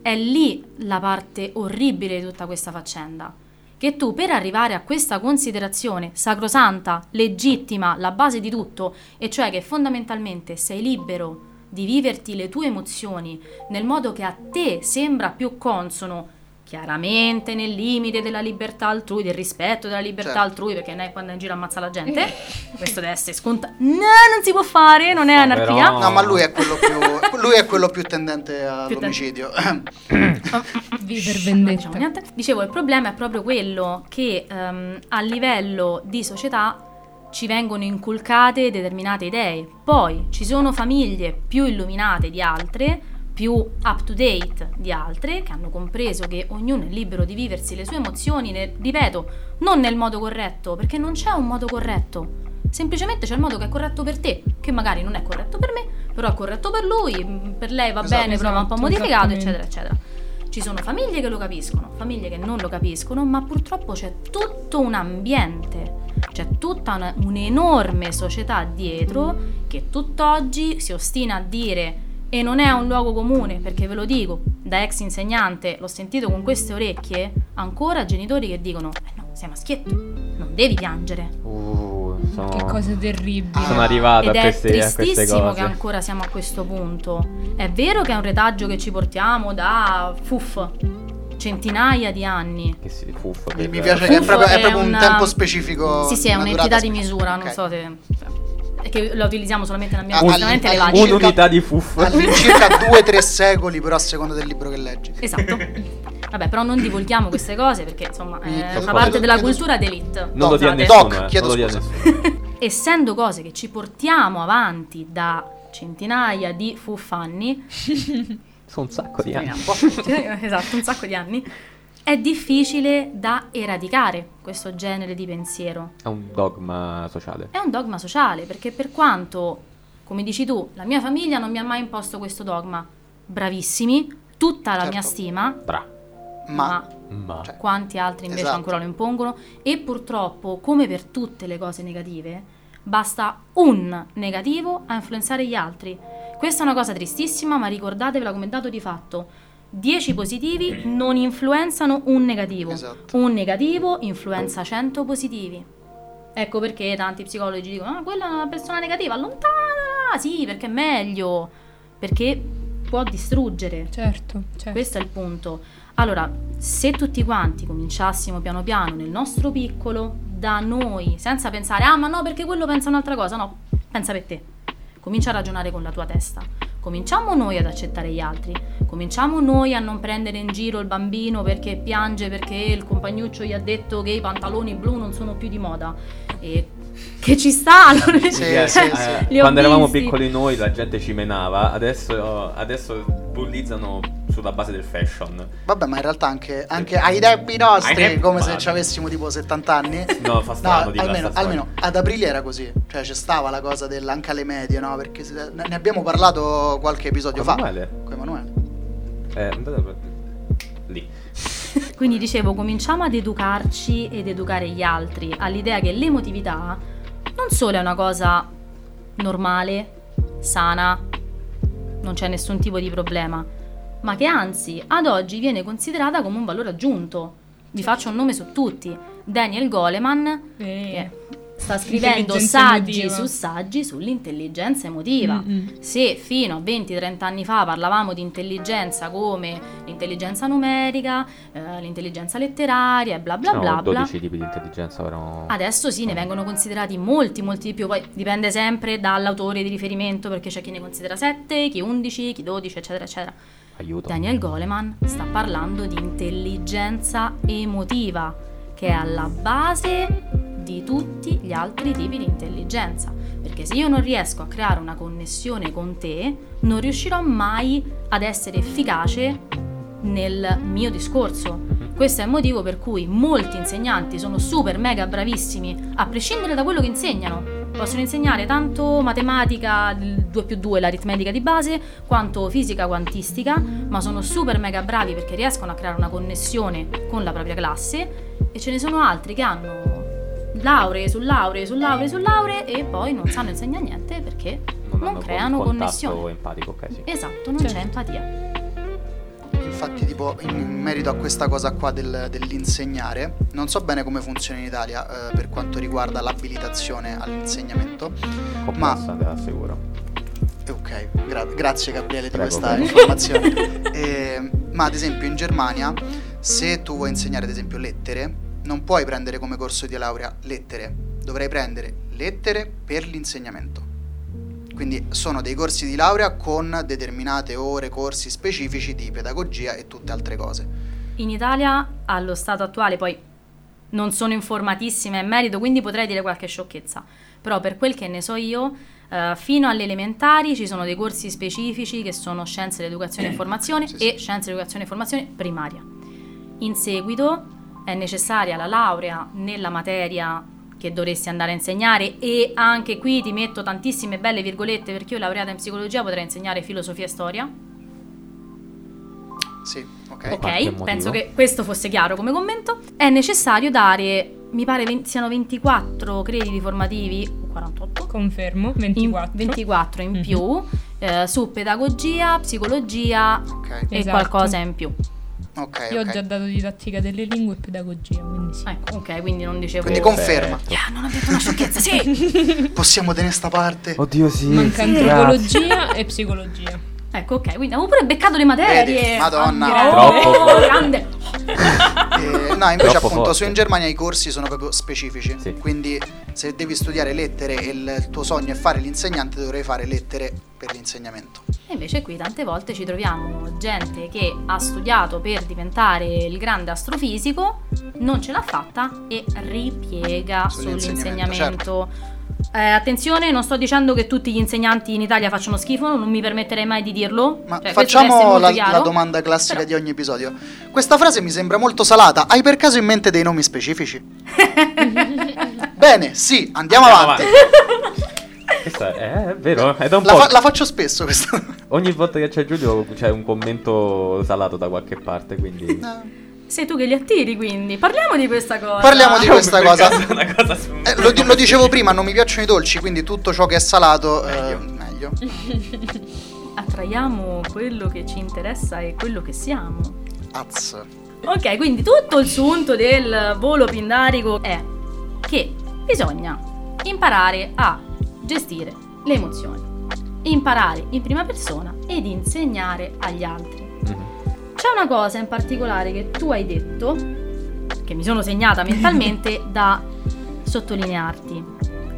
[SPEAKER 4] È lì la parte orribile di tutta questa faccenda. Che tu per arrivare a questa considerazione sacrosanta, legittima, la base di tutto, e cioè che fondamentalmente sei libero di viverti le tue emozioni nel modo che a te sembra più consono, chiaramente nel limite della libertà altrui, del rispetto della libertà
[SPEAKER 2] Certo.
[SPEAKER 4] altrui, perché non è quando in giro ammazza la gente. Questo deve essere scontato. No, non si può fare, non è
[SPEAKER 1] No,
[SPEAKER 4] anarchia.
[SPEAKER 1] però-
[SPEAKER 2] No, ma lui è quello più lui è quello più tendente all'omicidio.
[SPEAKER 3] Vi per
[SPEAKER 4] Non
[SPEAKER 3] vendetta.
[SPEAKER 4] diciamo niente. Dicevo, il problema è proprio quello che ehm, a livello di società ci vengono inculcate determinate idee. Poi ci sono famiglie più illuminate di altre, più up to date di altre, che hanno compreso che ognuno è libero di viversi le sue emozioni, ne- ripeto, non nel modo corretto, perché non c'è un modo corretto. Semplicemente c'è il modo che è corretto per te, che magari non è corretto per me, però è corretto per lui, per lei va
[SPEAKER 2] Esatto.
[SPEAKER 4] bene, però va un po'
[SPEAKER 3] Esatto,
[SPEAKER 4] modificato, eccetera, eccetera. Ci sono famiglie che lo capiscono, famiglie che non lo capiscono, ma purtroppo c'è tutto un ambiente, c'è tutta una- un'enorme società dietro che tutt'oggi si ostina a dire e non è un luogo comune, perché ve lo dico, da ex insegnante l'ho sentito con queste orecchie, ancora genitori che dicono "Eh no, sei maschietto, non devi piangere".
[SPEAKER 1] Uh, sono...
[SPEAKER 3] Che cose terribili.
[SPEAKER 1] Sono arrivato
[SPEAKER 4] Ed
[SPEAKER 1] a
[SPEAKER 4] è
[SPEAKER 1] queste, queste
[SPEAKER 4] tristissimo che ancora siamo a questo punto. È vero che è un retaggio che ci portiamo da fuff, centinaia di anni.
[SPEAKER 1] Che si fuffa.
[SPEAKER 2] mi, piace che è proprio, è
[SPEAKER 4] è
[SPEAKER 2] proprio un
[SPEAKER 4] una-
[SPEAKER 2] tempo specifico.
[SPEAKER 4] sì, sì, è un'entità di misura, non
[SPEAKER 2] Ok.
[SPEAKER 4] so se... Che lo utilizziamo solamente
[SPEAKER 2] Ah,
[SPEAKER 4] estremamente
[SPEAKER 2] all-
[SPEAKER 4] elevati.
[SPEAKER 1] Un'unità di fuff.
[SPEAKER 2] All'incirca 2-3 secoli, però a seconda del libro che leggi.
[SPEAKER 4] Esatto. Vabbè, però non divulghiamo queste cose perché insomma è una parte
[SPEAKER 2] chiedo-
[SPEAKER 4] della cultura d'elite.
[SPEAKER 1] Non lo dia nessuno.
[SPEAKER 2] Doc,
[SPEAKER 1] eh,
[SPEAKER 2] chiedo scusa.
[SPEAKER 4] Essendo cose che ci portiamo avanti da centinaia di fuffanni,
[SPEAKER 1] Sono un sacco di anni.
[SPEAKER 4] esatto, un sacco di anni, è difficile da eradicare questo genere di pensiero.
[SPEAKER 1] È un dogma sociale.
[SPEAKER 4] È un dogma sociale, perché per quanto, come dici tu, la mia famiglia non mi ha mai imposto questo dogma, bravissimi, tutta la
[SPEAKER 2] Certo.
[SPEAKER 4] mia stima,
[SPEAKER 1] Bra.
[SPEAKER 2] Ma,
[SPEAKER 1] Ma
[SPEAKER 2] Cioè,
[SPEAKER 4] quanti altri invece
[SPEAKER 2] Esatto.
[SPEAKER 4] ancora lo impongono e purtroppo, come per tutte le cose negative, basta un negativo a influenzare gli altri. Questa è una cosa tristissima, ma ricordatevela come dato di fatto. 10 positivi non influenzano un negativo.
[SPEAKER 2] Esatto.
[SPEAKER 4] Un negativo influenza 100 positivi. Ecco perché tanti psicologi dicono: "Ah, quella è una persona negativa, allontana! Sì, perché è meglio. Perché può distruggere.
[SPEAKER 3] Certo, certo.
[SPEAKER 4] Questo è il punto. Allora, se tutti quanti cominciassimo piano piano nel nostro piccolo, da noi, senza pensare, ah ma no perché quello pensa un'altra cosa, no, pensa per te. Comincia a ragionare con la tua testa. Cominciamo noi ad accettare gli altri. Cominciamo noi a non prendere in giro il bambino perché piange perché il compagnuccio gli ha detto che i pantaloni blu non sono più di moda. E che ci sta, allora,
[SPEAKER 2] Sì,
[SPEAKER 4] cioè,
[SPEAKER 2] sì, sì.
[SPEAKER 4] li ho
[SPEAKER 1] Quando eravamo
[SPEAKER 4] visti.
[SPEAKER 1] piccoli noi la gente ci menava, adesso, adesso bullizzano sulla base del fashion.
[SPEAKER 2] Vabbè, ma in realtà anche, anche ai tempi nostri,
[SPEAKER 1] Ai tempi-
[SPEAKER 2] come se ci avessimo tipo 70 anni.
[SPEAKER 1] No, fa strano dirla
[SPEAKER 2] almeno, almeno ad aprile era così. Cioè, c'è stava la cosa del anche alle medie, no? Perché se- ne abbiamo parlato qualche episodio
[SPEAKER 1] Con
[SPEAKER 2] fa.
[SPEAKER 1] Emanuele?
[SPEAKER 2] Con Emanuele.
[SPEAKER 1] Eh, andate lì.
[SPEAKER 4] Quindi dicevo, cominciamo ad educarci ed educare gli altri all'idea che l'emotività non solo è una cosa normale, sana, non c'è nessun tipo di problema, ma che anzi ad oggi viene considerata come un valore aggiunto. Vi faccio un nome su tutti. Daniel Goleman,
[SPEAKER 3] Eh.
[SPEAKER 4] che sta scrivendo saggi
[SPEAKER 3] emotiva.
[SPEAKER 4] su saggi sull'intelligenza emotiva.
[SPEAKER 3] Mm-mm.
[SPEAKER 4] Se fino a 20-30 anni fa parlavamo di intelligenza come l'intelligenza numerica, eh, l'intelligenza letteraria e bla bla
[SPEAKER 1] No,
[SPEAKER 4] bla bla,
[SPEAKER 1] 12 tipi di intelligenza erano...
[SPEAKER 4] adesso sì ne vengono considerati molti, molti di più. Poi dipende sempre dall'autore di riferimento perché c'è chi ne considera 7, chi 11, chi 12, eccetera, eccetera.
[SPEAKER 1] Aiuto.
[SPEAKER 4] Daniel Goleman sta parlando di intelligenza emotiva, che è alla base di tutti gli altri tipi di intelligenza. Perché se io non riesco a creare una connessione con te, non riuscirò mai ad essere efficace nel mio discorso. Questo è il motivo per cui molti insegnanti sono super mega bravissimi, a prescindere da quello che insegnano. Possono insegnare tanto matematica, il 2 più 2, l'aritmetica di base, quanto fisica quantistica, ma sono super mega bravi perché riescono a creare una connessione con la propria classe e ce ne sono altri che hanno lauree su lauree su lauree su lauree e poi non sanno insegnare niente perché non,
[SPEAKER 1] hanno
[SPEAKER 4] creano
[SPEAKER 1] con-
[SPEAKER 4] connessione.
[SPEAKER 1] empatico, ok, sì.
[SPEAKER 4] Esatto, non
[SPEAKER 3] Certo.
[SPEAKER 4] c'è empatia.
[SPEAKER 2] Infatti, tipo, in merito a questa cosa qua del- dell'insegnare, non so bene come funziona in Italia eh, per quanto riguarda l'abilitazione all'insegnamento.
[SPEAKER 1] Complessa, te l'assicuro.
[SPEAKER 2] Eh, Ok, gra- grazie Gabriele di
[SPEAKER 1] Prego,
[SPEAKER 2] questa
[SPEAKER 1] prego.
[SPEAKER 2] informazione. Eh, ma ad esempio in Germania, se tu vuoi insegnare ad esempio lettere, non puoi prendere come corso di laurea lettere, dovrai prendere lettere per l'insegnamento. Quindi sono dei corsi di laurea con determinate ore, corsi specifici di pedagogia e tutte altre cose.
[SPEAKER 4] In Italia, allo stato attuale, poi non sono informatissima in merito, quindi potrei dire qualche sciocchezza, però per quel che ne so io, eh, fino alle elementari ci sono dei corsi specifici che sono scienze dell'educazione e informazione
[SPEAKER 2] Sì, sì.
[SPEAKER 4] e scienze dell'educazione e informazione primaria. In seguito è necessaria la laurea nella materia che dovresti andare a insegnare e anche qui ti metto tantissime belle virgolette perché io laureata in psicologia potrei insegnare filosofia e storia.
[SPEAKER 2] Sì, ok.
[SPEAKER 1] Ok.
[SPEAKER 4] penso che questo fosse chiaro come commento. È necessario dare, mi pare siano 24 crediti formativi, o 48,
[SPEAKER 3] Confermo,
[SPEAKER 4] in-
[SPEAKER 3] 24.
[SPEAKER 4] 24 in
[SPEAKER 3] Mhm.
[SPEAKER 4] più eh, su pedagogia, psicologia
[SPEAKER 2] Ok,
[SPEAKER 4] e
[SPEAKER 3] Esatto.
[SPEAKER 4] qualcosa in più.
[SPEAKER 2] Ok.
[SPEAKER 3] Io ho
[SPEAKER 2] ok.
[SPEAKER 3] già dato didattica delle lingue e pedagogia, quindi sì.
[SPEAKER 4] Ecco, ok, quindi non dicevo...
[SPEAKER 2] Quindi conferma.
[SPEAKER 1] Perfetto.
[SPEAKER 4] Yeah, non ho detto una sciocchezza, sì!
[SPEAKER 2] Possiamo tenere sta parte?
[SPEAKER 1] Oddio sì.
[SPEAKER 3] Manca
[SPEAKER 1] sì,
[SPEAKER 3] antropologia e psicologia.
[SPEAKER 4] Ecco, ok, quindi avevo pure beccato le materie.
[SPEAKER 2] Vedi, Madonna.
[SPEAKER 1] Troppo
[SPEAKER 4] oh,
[SPEAKER 1] forte.
[SPEAKER 4] grande.
[SPEAKER 2] Eh, no, invece
[SPEAKER 1] Troppo
[SPEAKER 2] appunto
[SPEAKER 1] forte.
[SPEAKER 2] su in Germania i corsi sono proprio specifici.
[SPEAKER 1] Sì.
[SPEAKER 2] Quindi se devi studiare lettere e il, tuo sogno è fare l'insegnante, dovrai fare lettere per l'insegnamento.
[SPEAKER 4] E invece qui tante volte ci troviamo gente che ha studiato per diventare il grande astrofisico, non ce l'ha fatta e ripiega
[SPEAKER 2] Sull'insegnamento,
[SPEAKER 4] sull'insegnamento. Eh, attenzione, non sto dicendo che tutti gli insegnanti in Italia facciano schifo, non mi permetterei mai di dirlo.
[SPEAKER 2] Ma
[SPEAKER 4] Cioè,
[SPEAKER 2] facciamo la, la domanda classica
[SPEAKER 4] Però-
[SPEAKER 2] di ogni episodio. Questa frase mi sembra molto salata. Hai per caso in mente dei nomi specifici? Bene, sì, andiamo,
[SPEAKER 1] Andiamo
[SPEAKER 2] avanti.
[SPEAKER 1] Questo è, è vero, è da un
[SPEAKER 2] La,
[SPEAKER 1] po'.
[SPEAKER 2] fa- la faccio spesso questa.
[SPEAKER 1] Ogni volta che c'è Giulio c'è un commento salato da qualche parte, quindi...
[SPEAKER 2] Eh,
[SPEAKER 4] sei tu che li attiri, quindi. Parliamo di questa cosa.
[SPEAKER 2] Parliamo di questa cosa.
[SPEAKER 1] una cosa su-
[SPEAKER 2] Eh, lo, lo dicevo prima, non mi piacciono i dolci, quindi tutto ciò che è salato eh, meglio.
[SPEAKER 4] Attraiamo quello che ci interessa e quello che siamo.
[SPEAKER 2] Az.
[SPEAKER 4] Ok, quindi tutto il sunto del volo pindarico è che bisogna imparare a gestire le emozioni, imparare in prima persona ed insegnare agli altri.
[SPEAKER 1] Mhm.
[SPEAKER 4] C'è una cosa in particolare che tu hai detto, che mi sono segnata mentalmente da sottolinearti.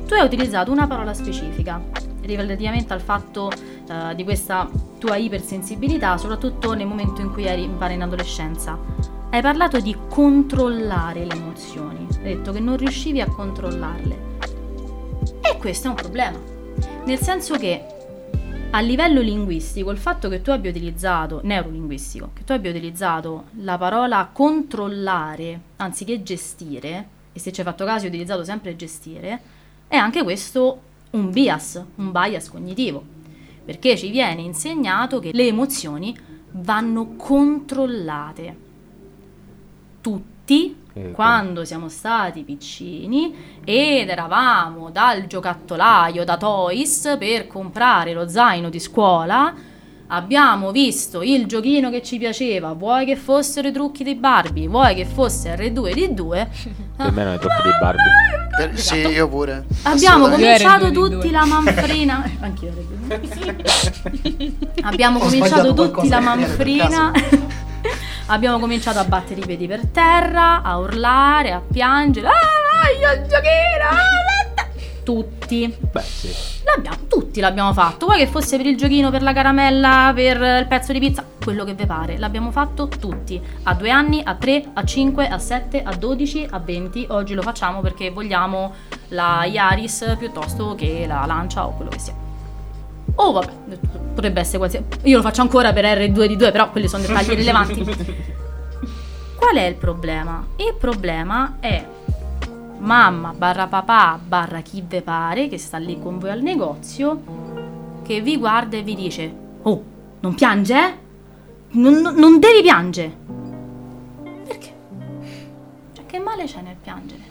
[SPEAKER 4] Tu hai utilizzato una parola specifica relativamente al fatto eh, di questa tua ipersensibilità, soprattutto nel momento in cui eri in in adolescenza. Hai parlato di controllare le emozioni, hai detto che non riuscivi a controllarle. E questo è un problema, nel senso che a livello linguistico, il fatto che tu abbia utilizzato, neurolinguistico, che tu abbia utilizzato la parola controllare anziché gestire, e se ci hai fatto caso hai utilizzato sempre gestire, è anche questo un bias, un bias cognitivo, perché ci viene insegnato che le emozioni vanno controllate. Tutti,
[SPEAKER 1] Eh,
[SPEAKER 4] quando siamo stati piccini ed eravamo dal giocattolaio da Toys per comprare lo zaino di scuola, abbiamo visto il giochino che ci piaceva, vuoi che fossero i trucchi di Barbie, vuoi che fosse R2D2,
[SPEAKER 1] Per me non è troppo di Barbie.
[SPEAKER 2] Per- sì, io pure.
[SPEAKER 4] Abbiamo cominciato tutti la manfrina. Anch'io. Abbiamo cominciato tutti la manfrina. Abbiamo cominciato a battere i piedi per terra, a urlare, a piangere. Ah, il giochino! ah, Tutti.
[SPEAKER 1] Beh, sì.
[SPEAKER 4] L'abbiamo, tutti l'abbiamo fatto. Vuoi che fosse per il giochino, per la caramella, per il pezzo di pizza? Quello che vi pare. L'abbiamo fatto tutti. A due anni, a tre, a cinque, a sette, a dodici, a venti. Oggi lo facciamo perché vogliamo la Yaris piuttosto che la Lancia o quello che sia. Oh, vabbè, potrebbe essere qualsiasi. Io lo faccio ancora per R2D2, però quelli sono dettagli rilevanti. Qual è il problema? Il problema è mamma barra papà barra chi ve pare che sta lì con voi al negozio che vi guarda e vi dice oh non piange eh? non, non- non devi piangere perché? cioè che male c'è nel piangere?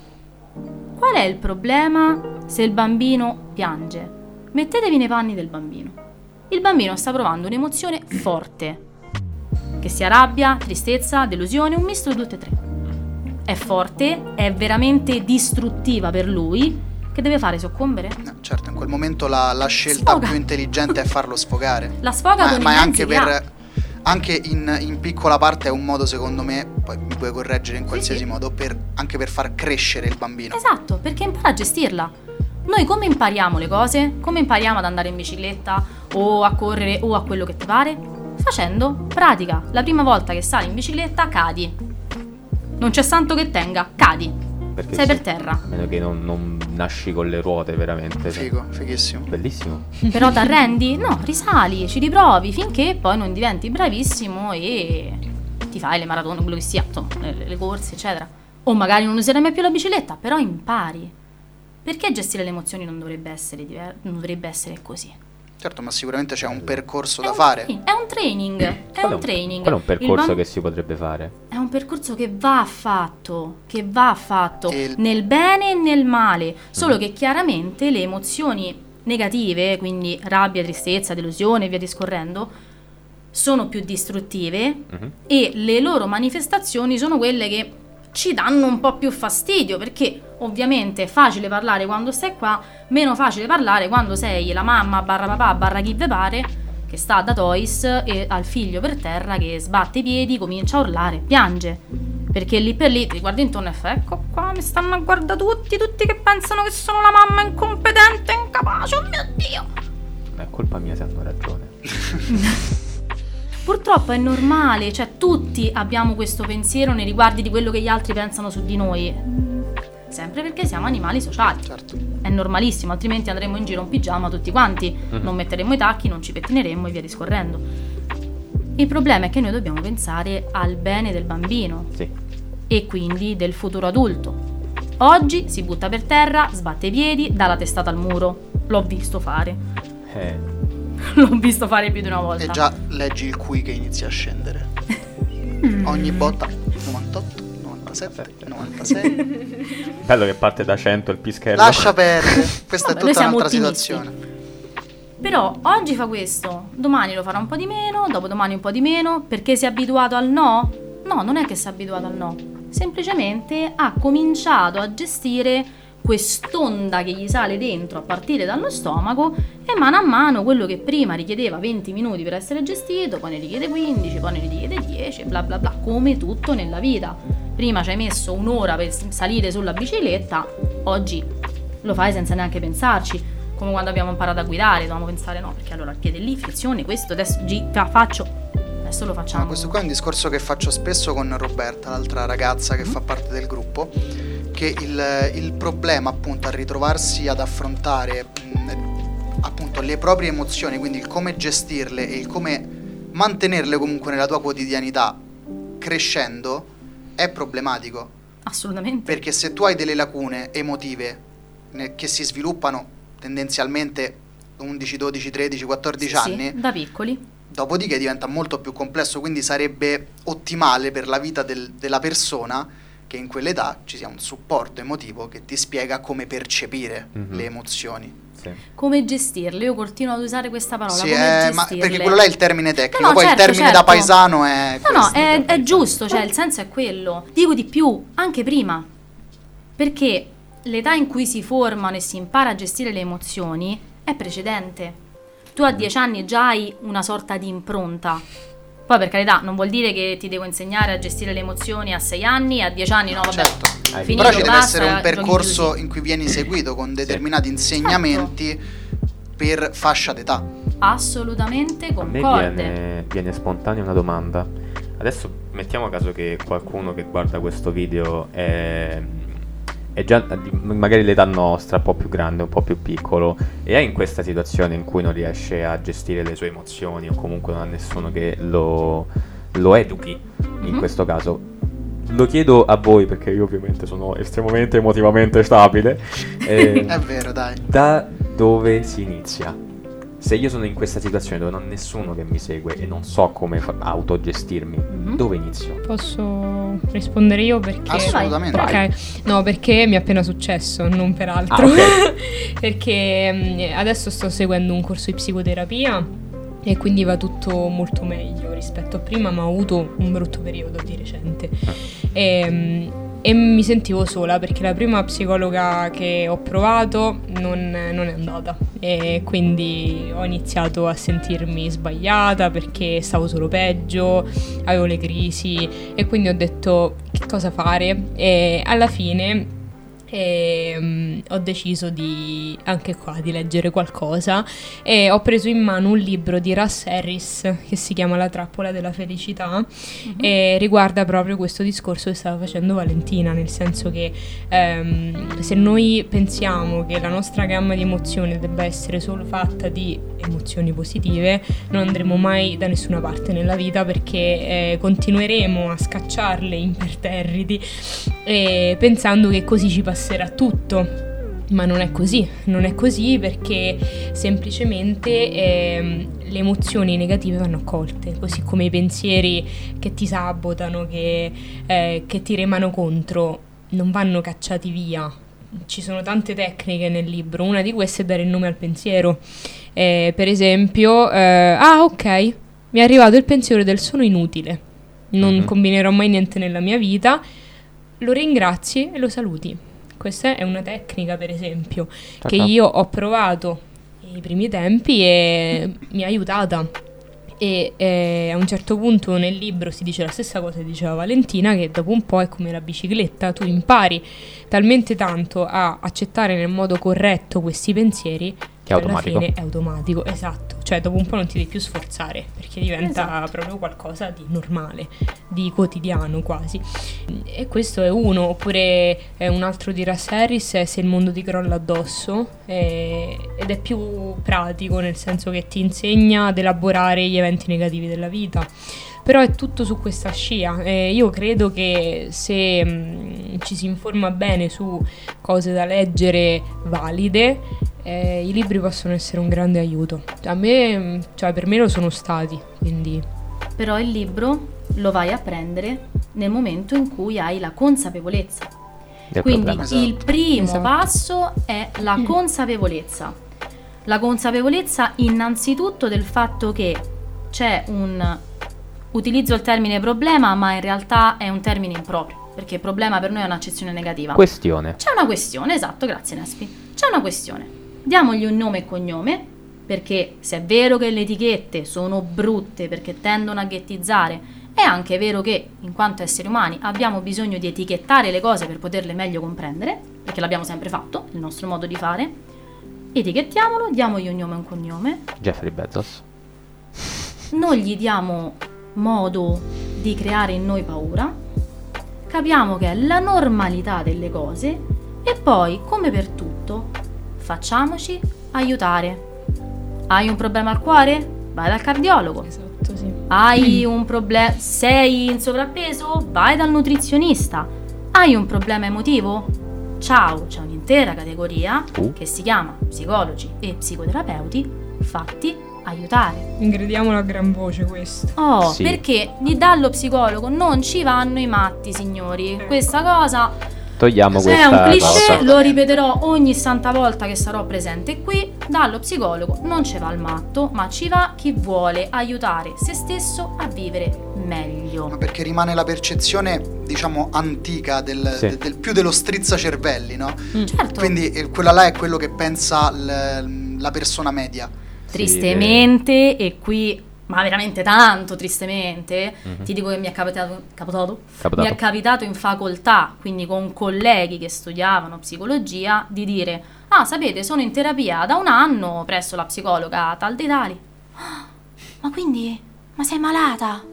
[SPEAKER 4] qual è il problema se il bambino piange? Mettetevi nei panni del bambino il bambino sta provando un'emozione forte che sia rabbia, tristezza, delusione, un misto di tutte e tre è forte, è veramente distruttiva per lui, che deve fare? Soccombere?
[SPEAKER 2] No, certo, in quel momento la, la scelta
[SPEAKER 4] Sfoga.
[SPEAKER 2] più intelligente è farlo sfogare.
[SPEAKER 4] La sfoga
[SPEAKER 2] Ma,
[SPEAKER 4] con
[SPEAKER 2] ma anche per. Anche in, in piccola parte è un modo, secondo me, poi mi puoi correggere in qualsiasi
[SPEAKER 4] sì.
[SPEAKER 2] modo, per, anche per far crescere il bambino.
[SPEAKER 4] Esatto, perché impara a gestirla. Noi come impariamo le cose? Come impariamo ad andare in bicicletta o a correre o a quello che ti pare? Facendo pratica. La prima volta che sali in bicicletta cadi. Non c'è santo che tenga, cadi.
[SPEAKER 1] Perché
[SPEAKER 4] Sei
[SPEAKER 1] sì.
[SPEAKER 4] per terra.
[SPEAKER 1] A meno che non, non nasci con le ruote, veramente. cioè.
[SPEAKER 2] Figo, fighissimo.
[SPEAKER 1] Bellissimo.
[SPEAKER 4] Però ti arrendi? No, risali, ci riprovi finché poi non diventi bravissimo e ti fai le maratone, quello che sia, insomma, le, le corse, eccetera. O magari non userai mai più la bicicletta, però impari. Perché gestire le emozioni non dovrebbe essere, diver- non dovrebbe essere così?
[SPEAKER 2] Certo, ma sicuramente c'è un percorso
[SPEAKER 4] È
[SPEAKER 2] da
[SPEAKER 4] un
[SPEAKER 2] fare.
[SPEAKER 4] tra- È un training, è
[SPEAKER 1] Quello
[SPEAKER 4] un training.
[SPEAKER 1] quello è un percorso
[SPEAKER 4] bam-
[SPEAKER 1] che si potrebbe fare.
[SPEAKER 4] È un percorso che va fatto, che va fatto
[SPEAKER 2] il-
[SPEAKER 4] nel bene e nel male, solo che chiaramente le emozioni negative, quindi rabbia, tristezza, delusione e via discorrendo, sono più distruttive
[SPEAKER 1] Mhm.
[SPEAKER 4] e le loro manifestazioni sono quelle che ci danno un po' più fastidio perché ovviamente è facile parlare quando stai qua, meno facile parlare quando sei la mamma barra papà barra chi ve pare che sta da Toys e ha il figlio per terra che sbatte i piedi, comincia a urlare, piange. Perché lì per lì ti guardi intorno e fai ecco qua mi stanno a guardare tutti, tutti che pensano che sono la mamma incompetente, incapace, oh mio Dio!
[SPEAKER 1] È colpa mia se hanno ragione.
[SPEAKER 4] Purtroppo è normale, cioè tutti abbiamo questo pensiero nei riguardi di quello che gli altri pensano su di noi. Sempre perché siamo animali sociali.
[SPEAKER 2] Certo.
[SPEAKER 4] È normalissimo, altrimenti andremo in giro in pigiama tutti quanti, non metteremo i tacchi, non ci pettineremo e via discorrendo. Il problema è che noi dobbiamo pensare al bene del bambino
[SPEAKER 1] Sì.
[SPEAKER 4] e quindi del futuro adulto. Oggi si butta per terra, sbatte i piedi, dà la testata al muro. L'ho visto fare.
[SPEAKER 1] Eh,
[SPEAKER 4] L'ho visto fare più di una volta.
[SPEAKER 2] E già leggi il qui che inizia a scendere.
[SPEAKER 4] Mm.
[SPEAKER 2] Ogni botta. 98, 97, 96.
[SPEAKER 1] Bello che parte da 100 il pischello.
[SPEAKER 2] Lascia perdere, questa
[SPEAKER 4] Vabbè,
[SPEAKER 2] è tutta un'altra
[SPEAKER 4] ottimisti.
[SPEAKER 2] situazione.
[SPEAKER 4] Però oggi fa questo, domani lo farà un po' di meno, dopodomani un po' di meno, perché si è abituato al no? No, non è che si è abituato al no, semplicemente ha cominciato a gestire quest'onda che gli sale dentro a partire dallo stomaco e mano a mano quello che prima richiedeva 20 minuti per essere gestito, poi ne richiede 15, poi ne richiede 10, bla bla bla, come tutto nella vita. Prima ci hai messo un'ora per salire sulla bicicletta, oggi lo fai senza neanche pensarci. Come quando abbiamo imparato a guidare, dovevamo pensare no, perché allora il piede lì, frizione, questo adesso gi- fa- faccio, adesso lo facciamo.
[SPEAKER 2] Ah, questo qua è un discorso che faccio spesso con Roberta, l'altra ragazza che fa parte del gruppo, che il, il problema appunto a ritrovarsi ad affrontare mh, appunto le proprie emozioni, quindi il come gestirle e il come mantenerle comunque nella tua quotidianità crescendo è problematico.
[SPEAKER 4] Assolutamente.
[SPEAKER 2] Perché se tu hai delle lacune emotive che si sviluppano tendenzialmente 11, 12, 13, 14
[SPEAKER 4] Sì, sì,
[SPEAKER 2] anni,
[SPEAKER 4] da piccoli.
[SPEAKER 2] dopodiché diventa molto più complesso, quindi sarebbe ottimale per la vita del- della persona che in quell'età ci sia un supporto emotivo che ti spiega come percepire
[SPEAKER 1] Mhm.
[SPEAKER 2] le emozioni.
[SPEAKER 1] Sì.
[SPEAKER 4] Come gestirle? Io continuo ad usare questa parola.
[SPEAKER 2] Sì,
[SPEAKER 4] come
[SPEAKER 2] eh, perché quello là è il termine tecnico,
[SPEAKER 4] No, no,
[SPEAKER 2] poi
[SPEAKER 4] certo,
[SPEAKER 2] il termine da
[SPEAKER 4] certo.
[SPEAKER 2] paesano è
[SPEAKER 4] No, no, è, è giusto, cioè il senso è quello. Dico di più, anche prima. Perché l'età in cui si formano e si impara a gestire le emozioni è precedente. Tu a 10 anni già hai una sorta di impronta. Poi per carità, non vuol dire che ti devo insegnare a gestire le emozioni a 6 anni a 10 anni no, vabbè.
[SPEAKER 2] Certo.
[SPEAKER 4] Finito,
[SPEAKER 2] Però ci deve
[SPEAKER 4] basta,
[SPEAKER 2] essere un percorso in cui vieni seguito con determinati insegnamenti per fascia d'età.
[SPEAKER 4] Assolutamente
[SPEAKER 1] A me
[SPEAKER 4] concorde.
[SPEAKER 1] viene, viene spontanea una domanda. Adesso mettiamo a caso che qualcuno che guarda questo video è, è già magari l'età nostra, un po' più grande, un po' più piccolo, e è in questa situazione in cui non riesce a gestire le sue emozioni o comunque non ha nessuno che lo, lo educhi, in
[SPEAKER 4] Mhm.
[SPEAKER 1] questo caso. Lo chiedo a voi perché io ovviamente sono estremamente emotivamente stabile. eh,
[SPEAKER 2] È vero, dai.
[SPEAKER 1] da dove si inizia? Se io sono in questa situazione dove non ho nessuno che mi segue e non so come fa- autogestirmi,
[SPEAKER 4] Mhm.
[SPEAKER 1] dove inizio?
[SPEAKER 3] Posso rispondere io perché...
[SPEAKER 2] Assolutamente.
[SPEAKER 1] Vai.
[SPEAKER 3] Ok, no, perché mi è appena successo, non per altro.
[SPEAKER 1] Ah, ok.
[SPEAKER 3] perché mm, adesso sto seguendo un corso di psicoterapia e quindi va tutto molto meglio rispetto a prima, ma ho avuto un brutto periodo di recente. E, mm, e mi sentivo sola perché la prima psicologa che ho provato non, non è andata. E quindi ho iniziato a sentirmi sbagliata perché stavo solo peggio, avevo le crisi. E quindi ho detto che cosa fare? E alla fine ehm, ho deciso di anche qua di leggere qualcosa. E ho preso in mano un libro di Russ Harris che si chiama La trappola della felicità e riguarda proprio questo discorso che stava facendo Valentina, nel senso che ehm, se noi pensiamo che la nostra gamma di emozioni debba essere solo fatta di emozioni positive, non andremo mai da nessuna parte nella vita perché eh, continueremo a scacciarle imperterriti pensando che così ci passerà tutto. Ma non è così, non è così perché semplicemente ehm, le emozioni negative vanno accolte, così come i pensieri che ti sabotano, che, eh, che ti remano contro, non vanno cacciati via. Ci sono tante tecniche nel libro, una di queste è dare il nome al pensiero. Eh, per esempio, eh, ah ok, mi è arrivato il pensiero del sono inutile, non
[SPEAKER 1] Mhm.
[SPEAKER 3] combinerò mai niente nella mia vita, lo ringrazi e lo saluti. Questa è una tecnica, per esempio, che
[SPEAKER 1] Ciao.
[SPEAKER 3] io ho provato i primi tempi e mi ha aiutata. E eh, a un certo punto nel libro si dice la stessa cosa che diceva Valentina, che dopo un po' è come la bicicletta, tu impari talmente tanto a accettare nel modo corretto questi pensieri
[SPEAKER 1] Che è
[SPEAKER 3] alla
[SPEAKER 1] automatico.
[SPEAKER 3] fine è automatico, esatto. Cioè dopo un po' non ti devi più sforzare perché diventa
[SPEAKER 4] Esatto.
[SPEAKER 3] proprio qualcosa di normale, di quotidiano quasi. E questo è uno, oppure è un altro di Russ Harris è Se il mondo ti crolla addosso eh, ed è più pratico nel senso che ti insegna ad elaborare gli eventi negativi della vita. Però è tutto su questa scia. Eh, io credo che se mh, ci si informa bene su cose da leggere valide, eh, i libri possono essere un grande aiuto. A me, mh, cioè per me lo sono stati, quindi
[SPEAKER 4] Però il libro lo vai a prendere nel momento in cui hai la consapevolezza.
[SPEAKER 1] Del
[SPEAKER 4] Quindi
[SPEAKER 1] problema.
[SPEAKER 2] Esatto.
[SPEAKER 4] il primo
[SPEAKER 3] Esatto.
[SPEAKER 4] passo è la consapevolezza. La consapevolezza innanzitutto del fatto che c'è un utilizzo il termine problema, ma in realtà è un termine improprio, perché problema per noi è un'accezione negativa.
[SPEAKER 1] Questione.
[SPEAKER 4] C'è una questione, esatto, grazie Nespi. C'è una questione. Diamogli un nome e cognome, perché se è vero che le etichette sono brutte perché tendono a ghettizzare, è anche vero che, in quanto esseri umani, abbiamo bisogno di etichettare le cose per poterle meglio comprendere, perché l'abbiamo sempre fatto, il nostro modo di fare. Etichettiamolo, diamogli un nome e un cognome,
[SPEAKER 1] Jeffrey Bezos.
[SPEAKER 4] non gli diamo modo di creare in noi paura, capiamo che è la normalità delle cose e poi, come per tutto, facciamoci aiutare. Hai un problema al cuore? Vai dal cardiologo.
[SPEAKER 3] Esatto, sì.
[SPEAKER 4] Hai un problema. Sei in sovrappeso? Vai dal nutrizionista. Hai un problema emotivo? Ciao, c'è un'intera categoria
[SPEAKER 1] Uh.
[SPEAKER 4] che si chiama psicologi e psicoterapeuti fatti aiutare.
[SPEAKER 3] Ingrediamolo a gran voce questo.
[SPEAKER 4] Oh,
[SPEAKER 1] Sì.
[SPEAKER 4] perché di dallo psicologo non ci vanno i matti, signori. Questa cosa
[SPEAKER 1] Togliamo
[SPEAKER 4] è
[SPEAKER 1] questa
[SPEAKER 4] un cliché,
[SPEAKER 1] cosa.
[SPEAKER 4] lo ripeterò ogni santa volta che sarò presente qui. Dallo psicologo non ci va il matto, ma ci va chi vuole aiutare se stesso a vivere meglio.
[SPEAKER 2] Ma perché rimane la percezione, diciamo, antica del,
[SPEAKER 1] Sì.
[SPEAKER 2] de- del- più dello strizzacervelli, no?
[SPEAKER 4] Certo.
[SPEAKER 2] Quindi eh, quella là è quello che pensa l- la persona media.
[SPEAKER 4] tristemente e qui ma veramente tanto tristemente
[SPEAKER 1] Mhm.
[SPEAKER 4] ti dico che mi è capitato, capitato?
[SPEAKER 1] Capitato.
[SPEAKER 4] mi è capitato in facoltà quindi con colleghi che studiavano psicologia di dire ah sapete sono in terapia da un anno presso la psicologa tal dei tali "Ah, ma quindi ma sei malata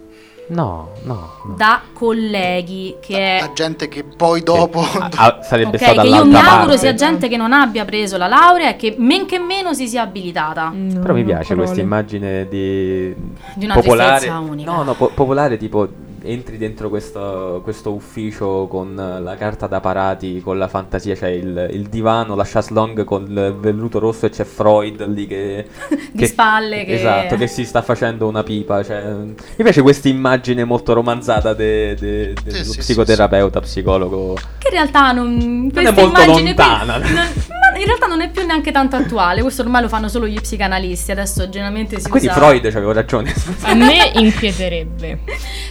[SPEAKER 1] No, no. no.
[SPEAKER 4] da colleghi che è
[SPEAKER 2] La gente che poi dopo...
[SPEAKER 1] Ah, ah, sarebbe
[SPEAKER 4] Ok,
[SPEAKER 1] stata
[SPEAKER 4] che io mi auguro
[SPEAKER 1] parte.
[SPEAKER 4] sia gente che non abbia preso la laurea e che men che meno si sia abilitata
[SPEAKER 3] No,
[SPEAKER 1] Però mi piace questa immagine di,
[SPEAKER 4] Di una
[SPEAKER 1] popolare.
[SPEAKER 4] tristezza unica.
[SPEAKER 1] No, no, po- popolare tipo entri dentro questo, questo ufficio con la carta da parati, con la fantasia, c'è il, il divano, la chaslong con il velluto rosso e c'è Freud lì che...
[SPEAKER 4] Di spalle che-
[SPEAKER 1] Esatto, che si sta facendo una pipa. Cioè, mi piace questa immagine molto romanzata de- de- dello
[SPEAKER 2] Sì, sì, sì,
[SPEAKER 1] psicoterapeuta, psicologo.
[SPEAKER 4] Che in realtà non. questa
[SPEAKER 1] molto
[SPEAKER 4] immagine qui
[SPEAKER 1] lontana.
[SPEAKER 4] non- ma in realtà non è più neanche tanto attuale. Questo ormai lo fanno solo gli psicanalisti. Adesso generalmente si
[SPEAKER 1] Quindi
[SPEAKER 4] usa.
[SPEAKER 1] Freud c'aveva ragione.
[SPEAKER 3] A me inquieterebbe.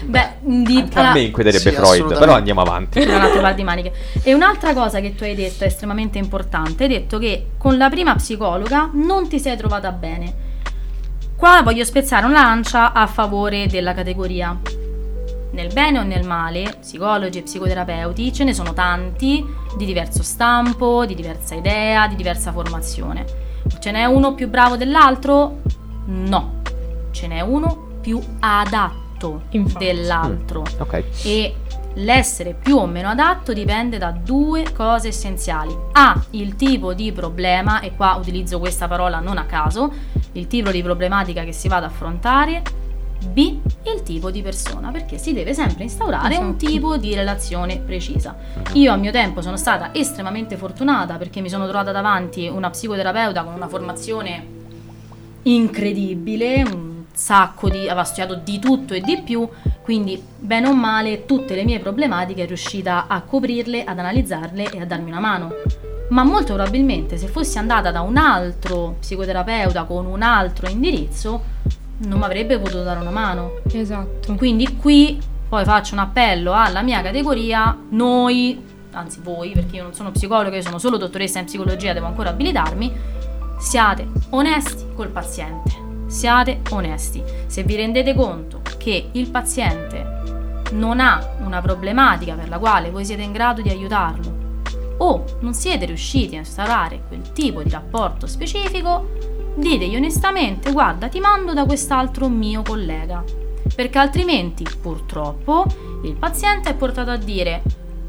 [SPEAKER 4] Beh, di.
[SPEAKER 1] Anche a
[SPEAKER 4] allora,
[SPEAKER 1] me inquiederebbe
[SPEAKER 2] Sì,
[SPEAKER 1] Freud, però andiamo avanti.
[SPEAKER 4] non ha trovato di maniche. E un'altra cosa che tu hai detto è estremamente importante. Hai detto che con la prima psicologa non ti sei trovata bene. Qua voglio spezzare una lancia a favore della categoria. Nel bene o nel male, psicologi e psicoterapeuti ce ne sono tanti di diverso stampo, di diversa idea, di diversa formazione. Ce n'è uno più bravo dell'altro? No, ce n'è uno più adatto
[SPEAKER 3] Infatti.
[SPEAKER 4] dell'altro
[SPEAKER 1] Ok.
[SPEAKER 4] e l'essere più o meno adatto dipende da due cose essenziali. A, il tipo di problema, e qua utilizzo questa parola non a caso, il tipo di problematica che si va ad affrontare. B, il tipo di persona, perché si deve sempre instaurare un
[SPEAKER 3] Esatto.
[SPEAKER 4] tipo di relazione precisa. Io a mio tempo sono stata estremamente fortunata perché mi sono trovata davanti una psicoterapeuta con una formazione incredibile, un sacco di aveva studiato di tutto e di più, quindi bene o male tutte le mie problematiche è riuscita a coprirle, ad analizzarle e a darmi una mano. Ma molto probabilmente se fossi andata da un altro psicoterapeuta con un altro indirizzo non mi avrebbe potuto dare una mano.
[SPEAKER 3] Esatto.
[SPEAKER 4] Quindi qui poi faccio un appello alla mia categoria, noi, anzi voi, perché io non sono psicologa, io sono solo dottoressa in psicologia, devo ancora abilitarmi, siate onesti col paziente, siate onesti. Se vi rendete conto che il paziente non ha una problematica per la quale voi siete in grado di aiutarlo o non siete riusciti a instaurare quel tipo di rapporto specifico, ditegli onestamente, guarda, ti mando da quest'altro mio collega. Perché altrimenti, purtroppo, il paziente è portato a dire,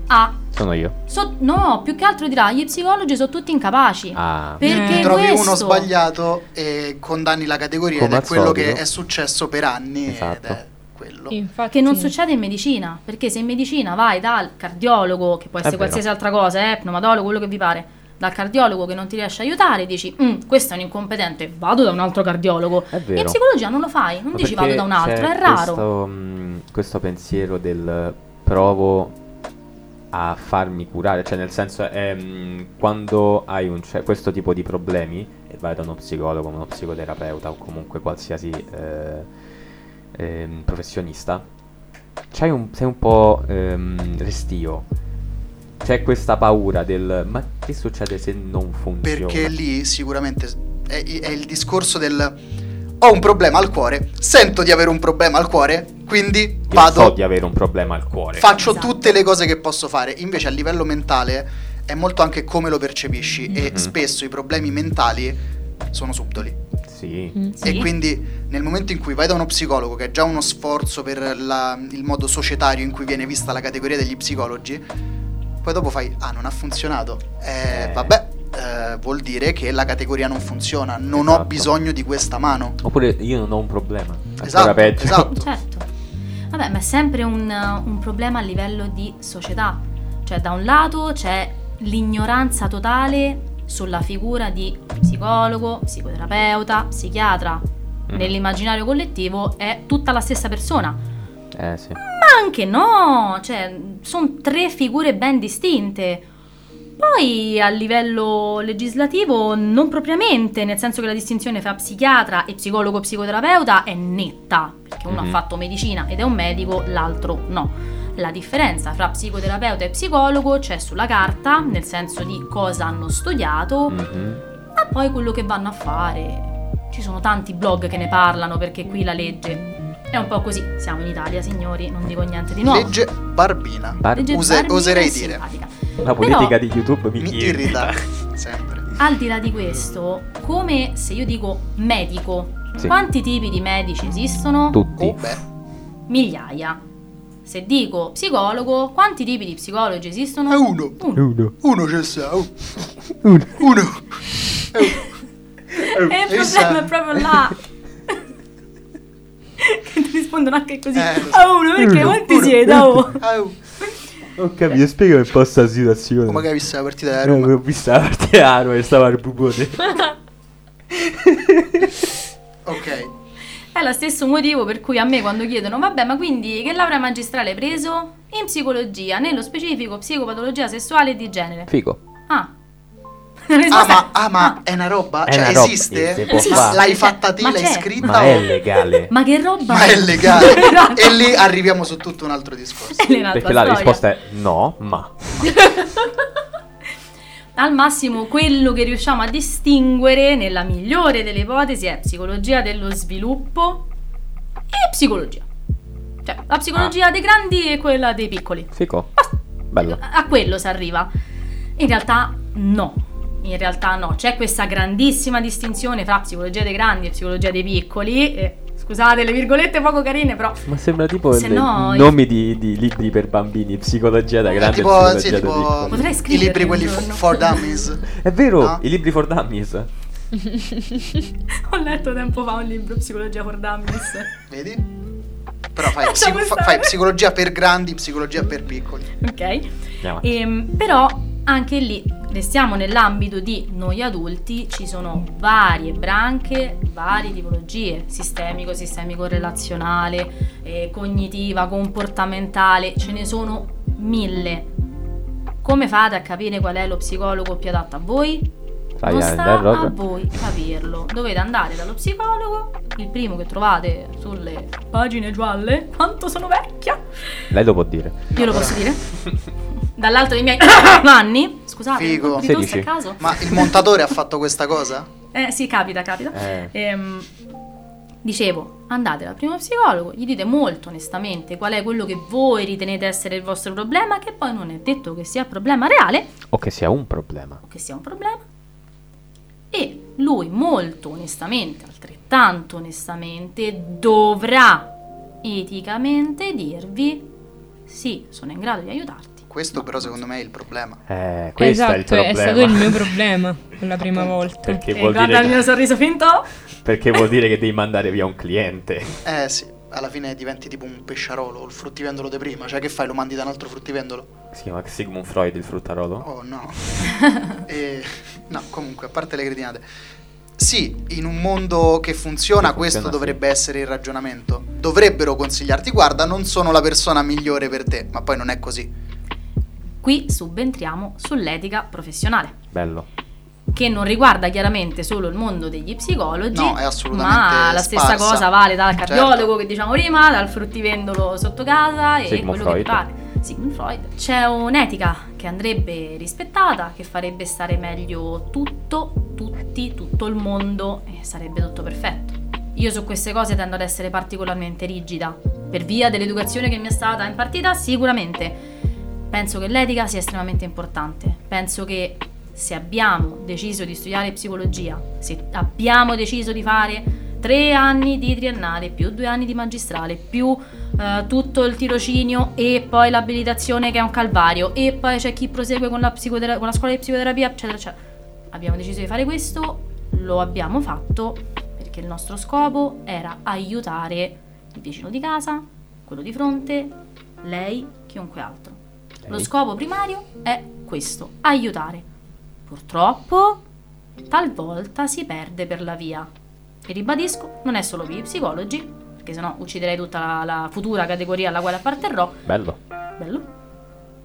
[SPEAKER 4] ah,
[SPEAKER 1] Sono io.
[SPEAKER 4] so- no, più che altro dirà, gli psicologi sono tutti incapaci.
[SPEAKER 1] Ah.
[SPEAKER 4] Perché
[SPEAKER 3] Eh.
[SPEAKER 2] trovi
[SPEAKER 4] questo?
[SPEAKER 2] uno sbagliato e condanni la categoria
[SPEAKER 1] Come
[SPEAKER 2] ed è quello
[SPEAKER 1] solito.
[SPEAKER 2] che è successo per anni
[SPEAKER 1] Esatto.
[SPEAKER 2] ed è quello.
[SPEAKER 3] Infatti,
[SPEAKER 4] Che non succede in medicina, perché se in medicina vai dal cardiologo, che può essere qualsiasi altra cosa, eh, pneumatologo, quello che vi pare, dal cardiologo che non ti riesce a aiutare, dici, "Mm, questo è un incompetente, vado da un altro cardiologo.
[SPEAKER 1] Vero.
[SPEAKER 4] In psicologia non lo fai, non
[SPEAKER 1] Ma
[SPEAKER 4] dici vado da un altro, è raro.
[SPEAKER 1] Questo, mh, questo pensiero del provo a farmi curare, cioè nel senso ehm, quando hai un, cioè, questo tipo di problemi e vai da uno psicologo, uno psicoterapeuta o comunque qualsiasi eh, ehm, professionista, c'hai un, sei un po' ehm, restio. C'è questa paura del ma che succede se non funziona?
[SPEAKER 2] Perché lì sicuramente è, è il discorso del ho un problema al cuore, sento di avere un problema al cuore, quindi
[SPEAKER 1] Io
[SPEAKER 2] vado,
[SPEAKER 1] so di avere un problema al cuore.
[SPEAKER 2] faccio
[SPEAKER 4] Esatto.
[SPEAKER 2] tutte le cose che posso fare. Invece a livello mentale è molto anche come lo percepisci e
[SPEAKER 1] Mhm.
[SPEAKER 2] spesso i problemi mentali sono subdoli.
[SPEAKER 1] sì.
[SPEAKER 3] Mm.
[SPEAKER 4] Sì.
[SPEAKER 2] E quindi nel momento in cui vai da uno psicologo, che è già uno sforzo per la- il modo societario in cui viene vista la categoria degli psicologi, poi dopo fai, ah non ha funzionato. Eh,
[SPEAKER 1] Eh.
[SPEAKER 2] vabbè, eh, vuol dire che la categoria non funziona, non ho
[SPEAKER 1] Esatto.
[SPEAKER 2] bisogno di questa mano.
[SPEAKER 1] Oppure io non ho un problema.
[SPEAKER 2] Esatto,
[SPEAKER 1] peggio.
[SPEAKER 2] esatto.
[SPEAKER 4] Certo. Vabbè, ma è sempre un, un problema a livello di società. Cioè, da un lato c'è l'ignoranza totale sulla figura di psicologo, psicoterapeuta, psichiatra.
[SPEAKER 1] Mhm.
[SPEAKER 4] Nell'immaginario collettivo è tutta la stessa persona.
[SPEAKER 1] Eh sì.
[SPEAKER 4] Ma anche no, cioè, sono tre figure ben distinte. Poi a livello legislativo non propriamente, nel senso che la distinzione fra psichiatra e psicologo psicoterapeuta è netta, perché uno
[SPEAKER 1] Mhm.
[SPEAKER 4] ha fatto medicina ed è un medico, l'altro no. La differenza fra psicoterapeuta e psicologo c'è sulla carta, nel senso di cosa hanno studiato,
[SPEAKER 1] Mhm.
[SPEAKER 4] ma poi quello che vanno a fare. Ci sono tanti blog che ne parlano perché qui la legge è un po' così. Siamo in Italia, signori, non dico niente di nuovo.
[SPEAKER 2] Legge barbina.
[SPEAKER 1] Bar-
[SPEAKER 4] Legge
[SPEAKER 2] Use-
[SPEAKER 4] barbina
[SPEAKER 2] oserei dire.
[SPEAKER 4] simpatica.
[SPEAKER 1] la politica
[SPEAKER 4] Però-
[SPEAKER 1] di YouTube mi,
[SPEAKER 2] Mi irrita sempre.
[SPEAKER 4] Al di là di questo, come se io dico medico,
[SPEAKER 1] Sì.
[SPEAKER 4] quanti tipi di medici esistono?
[SPEAKER 1] Tutti.
[SPEAKER 2] Oh
[SPEAKER 4] Migliaia. Se dico psicologo, quanti tipi di psicologi esistono?
[SPEAKER 2] è uno.
[SPEAKER 4] Uno.
[SPEAKER 1] Uno.
[SPEAKER 2] Uno c'è sta. oh.
[SPEAKER 1] Uno.
[SPEAKER 2] Uno. Eh,
[SPEAKER 4] E il problema è proprio là. che ti rispondono anche così.
[SPEAKER 2] Eh.
[SPEAKER 4] A uno, perché
[SPEAKER 1] Uno,
[SPEAKER 4] quanti siete? Oh.
[SPEAKER 2] Oh.
[SPEAKER 1] Ho capito, spiegami un po' sta situazione.
[SPEAKER 2] Oh, magari hai visto la partita da
[SPEAKER 1] Eh,
[SPEAKER 2] Roma.
[SPEAKER 1] ho visto la partita a Roma e stava al bubone.
[SPEAKER 2] Ok.
[SPEAKER 4] È lo stesso motivo per cui a me quando chiedono, vabbè, ma quindi che laurea magistrale hai preso? In psicologia, nello specifico psicopatologia sessuale e di genere.
[SPEAKER 1] Figo.
[SPEAKER 4] Ah. La
[SPEAKER 2] Ah
[SPEAKER 4] risposta
[SPEAKER 2] ma,
[SPEAKER 4] è-
[SPEAKER 2] ah, ma è una roba?
[SPEAKER 1] È
[SPEAKER 2] cioè
[SPEAKER 1] una roba,
[SPEAKER 2] esiste?
[SPEAKER 1] fare.
[SPEAKER 2] l'hai fatta te,
[SPEAKER 4] Ma
[SPEAKER 2] l'hai
[SPEAKER 4] c'è.
[SPEAKER 2] scritta?
[SPEAKER 1] Ma è legale.
[SPEAKER 4] Ma che roba
[SPEAKER 2] Ma è legale.
[SPEAKER 4] Esatto.
[SPEAKER 2] e lì arriviamo su tutto un altro discorso.
[SPEAKER 1] Perché la
[SPEAKER 4] storia.
[SPEAKER 1] risposta è no, ma.
[SPEAKER 4] Al massimo quello che riusciamo a distinguere nella migliore delle ipotesi è psicologia dello sviluppo e psicologia. Cioè, la psicologia dei grandi e quella dei piccoli.
[SPEAKER 1] Figo. Bello.
[SPEAKER 4] A quello si arriva. In realtà no. In realtà no. C'è questa grandissima distinzione fra psicologia dei grandi e psicologia dei piccoli. E, scusate le virgolette poco carine, però
[SPEAKER 1] Ma sembra tipo
[SPEAKER 4] Se no, io-
[SPEAKER 1] nomi di, di libri per bambini, psicologia da grande e
[SPEAKER 2] tipo,
[SPEAKER 1] psicologia
[SPEAKER 2] sì,
[SPEAKER 1] da
[SPEAKER 2] tipo
[SPEAKER 1] piccoli.
[SPEAKER 4] Potrei
[SPEAKER 2] i
[SPEAKER 4] scriverli
[SPEAKER 2] libri quelli
[SPEAKER 4] giorno.
[SPEAKER 2] for dummies.
[SPEAKER 1] È vero,
[SPEAKER 2] No?
[SPEAKER 1] i libri for dummies.
[SPEAKER 4] ho letto tempo fa un libro Psicologia for Dummies.
[SPEAKER 2] Vedi? Però fai, fa-
[SPEAKER 4] stare.
[SPEAKER 2] fai psicologia per grandi, psicologia per piccoli.
[SPEAKER 4] ok?
[SPEAKER 1] Andiamo avanti.
[SPEAKER 4] Ehm, però anche lì restiamo nell'ambito di noi adulti, ci sono varie branche, varie tipologie, sistemico, sistemico relazionale, eh, cognitiva, comportamentale, ce ne sono mille. Come fate a capire qual è lo psicologo più adatto a voi?
[SPEAKER 1] Fai
[SPEAKER 4] non sta a voi capirlo. Dovete andare dallo psicologo, il primo che trovate sulle pagine gialle. Quanto sono vecchia!
[SPEAKER 1] Lei lo può dire.
[SPEAKER 4] Io lo posso dire? Dall'alto dei miei anni. Scusate,
[SPEAKER 2] Figo.
[SPEAKER 4] un colpo di tosse
[SPEAKER 1] 16.
[SPEAKER 4] a caso?
[SPEAKER 2] Ma il montatore ha fatto questa cosa?
[SPEAKER 4] Eh sì, capita, capita.
[SPEAKER 1] Eh.
[SPEAKER 4] Ehm, dicevo, andate dal primo psicologo, gli dite molto onestamente qual è quello che voi ritenete essere il vostro problema, che poi non è detto che sia problema reale
[SPEAKER 1] O che sia un problema.
[SPEAKER 4] o che sia un problema. E lui molto onestamente, altrettanto onestamente, dovrà eticamente dirvi sì, sono in grado di aiutarti.
[SPEAKER 2] Questo però secondo me è il problema.
[SPEAKER 1] Eh, questo
[SPEAKER 3] esatto,
[SPEAKER 1] è il problema.
[SPEAKER 3] stato il mio problema la prima volta.
[SPEAKER 1] Perché
[SPEAKER 4] E
[SPEAKER 1] vuol,
[SPEAKER 4] guarda
[SPEAKER 1] dire
[SPEAKER 4] il mio sorriso finto.
[SPEAKER 1] perché vuol dire che devi mandare via un cliente.
[SPEAKER 2] Eh sì, alla fine diventi tipo un pesciarolo, il fruttivendolo di prima. Cioè che fai? Lo mandi da un altro fruttivendolo?
[SPEAKER 1] Si chiama Sigmund Freud il fruttarolo?
[SPEAKER 2] Oh no. e, no, comunque, a parte le cretinate. sì, in un mondo che funziona,
[SPEAKER 1] Che
[SPEAKER 2] questo
[SPEAKER 1] funziona,
[SPEAKER 2] dovrebbe essere il ragionamento. Dovrebbero consigliarti, guarda, non sono la persona migliore per te, ma poi non è così.
[SPEAKER 4] Qui subentriamo sull'etica professionale,
[SPEAKER 1] Bello.
[SPEAKER 4] che non riguarda chiaramente solo il mondo degli psicologi,
[SPEAKER 2] No, è assolutamente
[SPEAKER 4] ma la stessa
[SPEAKER 2] sparsa.
[SPEAKER 4] cosa vale dal
[SPEAKER 2] Certo.
[SPEAKER 4] cardiologo che diciamo prima, dal fruttivendolo sotto casa e
[SPEAKER 1] Sigmund
[SPEAKER 4] quello che
[SPEAKER 1] Freud.
[SPEAKER 4] pare. Sigmund Freud. C'è un'etica che andrebbe rispettata, che farebbe stare meglio tutto, tutti, tutto il mondo e sarebbe tutto perfetto. Io su queste cose tendo ad essere particolarmente rigida, per via dell'educazione che mi è stata impartita sicuramente. Penso che l'etica sia estremamente importante. Penso che se abbiamo deciso di studiare psicologia, se abbiamo deciso di fare tre anni di triennale, più due anni di magistrale, più eh, tutto il tirocinio e poi l'abilitazione che è un calvario, e poi c'è chi prosegue con la, psicotera- con la scuola di psicoterapia, eccetera, eccetera. Abbiamo deciso di fare questo, lo abbiamo fatto perché il nostro scopo era aiutare il vicino di casa, quello di fronte, lei, chiunque altro. Lo scopo primario è questo, aiutare. Purtroppo, talvolta si perde per la via. E ribadisco, non è solo per gli psicologi, perché sennò ucciderei tutta la, la futura categoria alla quale apparterrò,
[SPEAKER 1] Bello.
[SPEAKER 4] bello,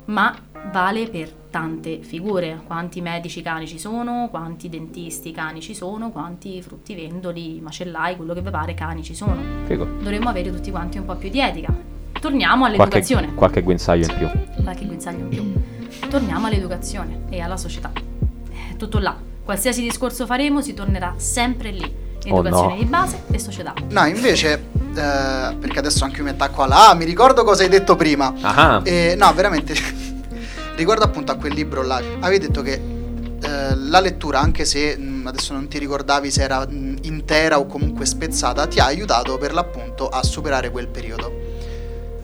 [SPEAKER 4] ma vale per tante figure. Quanti medici cani ci sono, quanti dentisti cani ci sono, quanti fruttivendoli, macellai, quello che vi pare cani ci sono.
[SPEAKER 1] Figo.
[SPEAKER 4] Dovremmo avere tutti quanti un po' più di etica. Torniamo
[SPEAKER 1] Qualche,
[SPEAKER 4] all'educazione
[SPEAKER 1] qualche guinzaglio in più.
[SPEAKER 4] qualche guinzaglio in più. Torniamo all'educazione e alla società. È tutto là. Qualsiasi discorso faremo si tornerà sempre lì. Educazione
[SPEAKER 1] no.
[SPEAKER 4] di base e società.
[SPEAKER 2] No, invece, eh, perché adesso anche io mi attacco alla... Ah, mi ricordo cosa hai detto prima.
[SPEAKER 1] Ah,
[SPEAKER 2] Eh, no, veramente, riguardo appunto a quel libro là, avevi detto che eh, la lettura, anche se mh, adesso non ti ricordavi se era mh, intera o comunque spezzata, ti ha aiutato per l'appunto a superare quel periodo.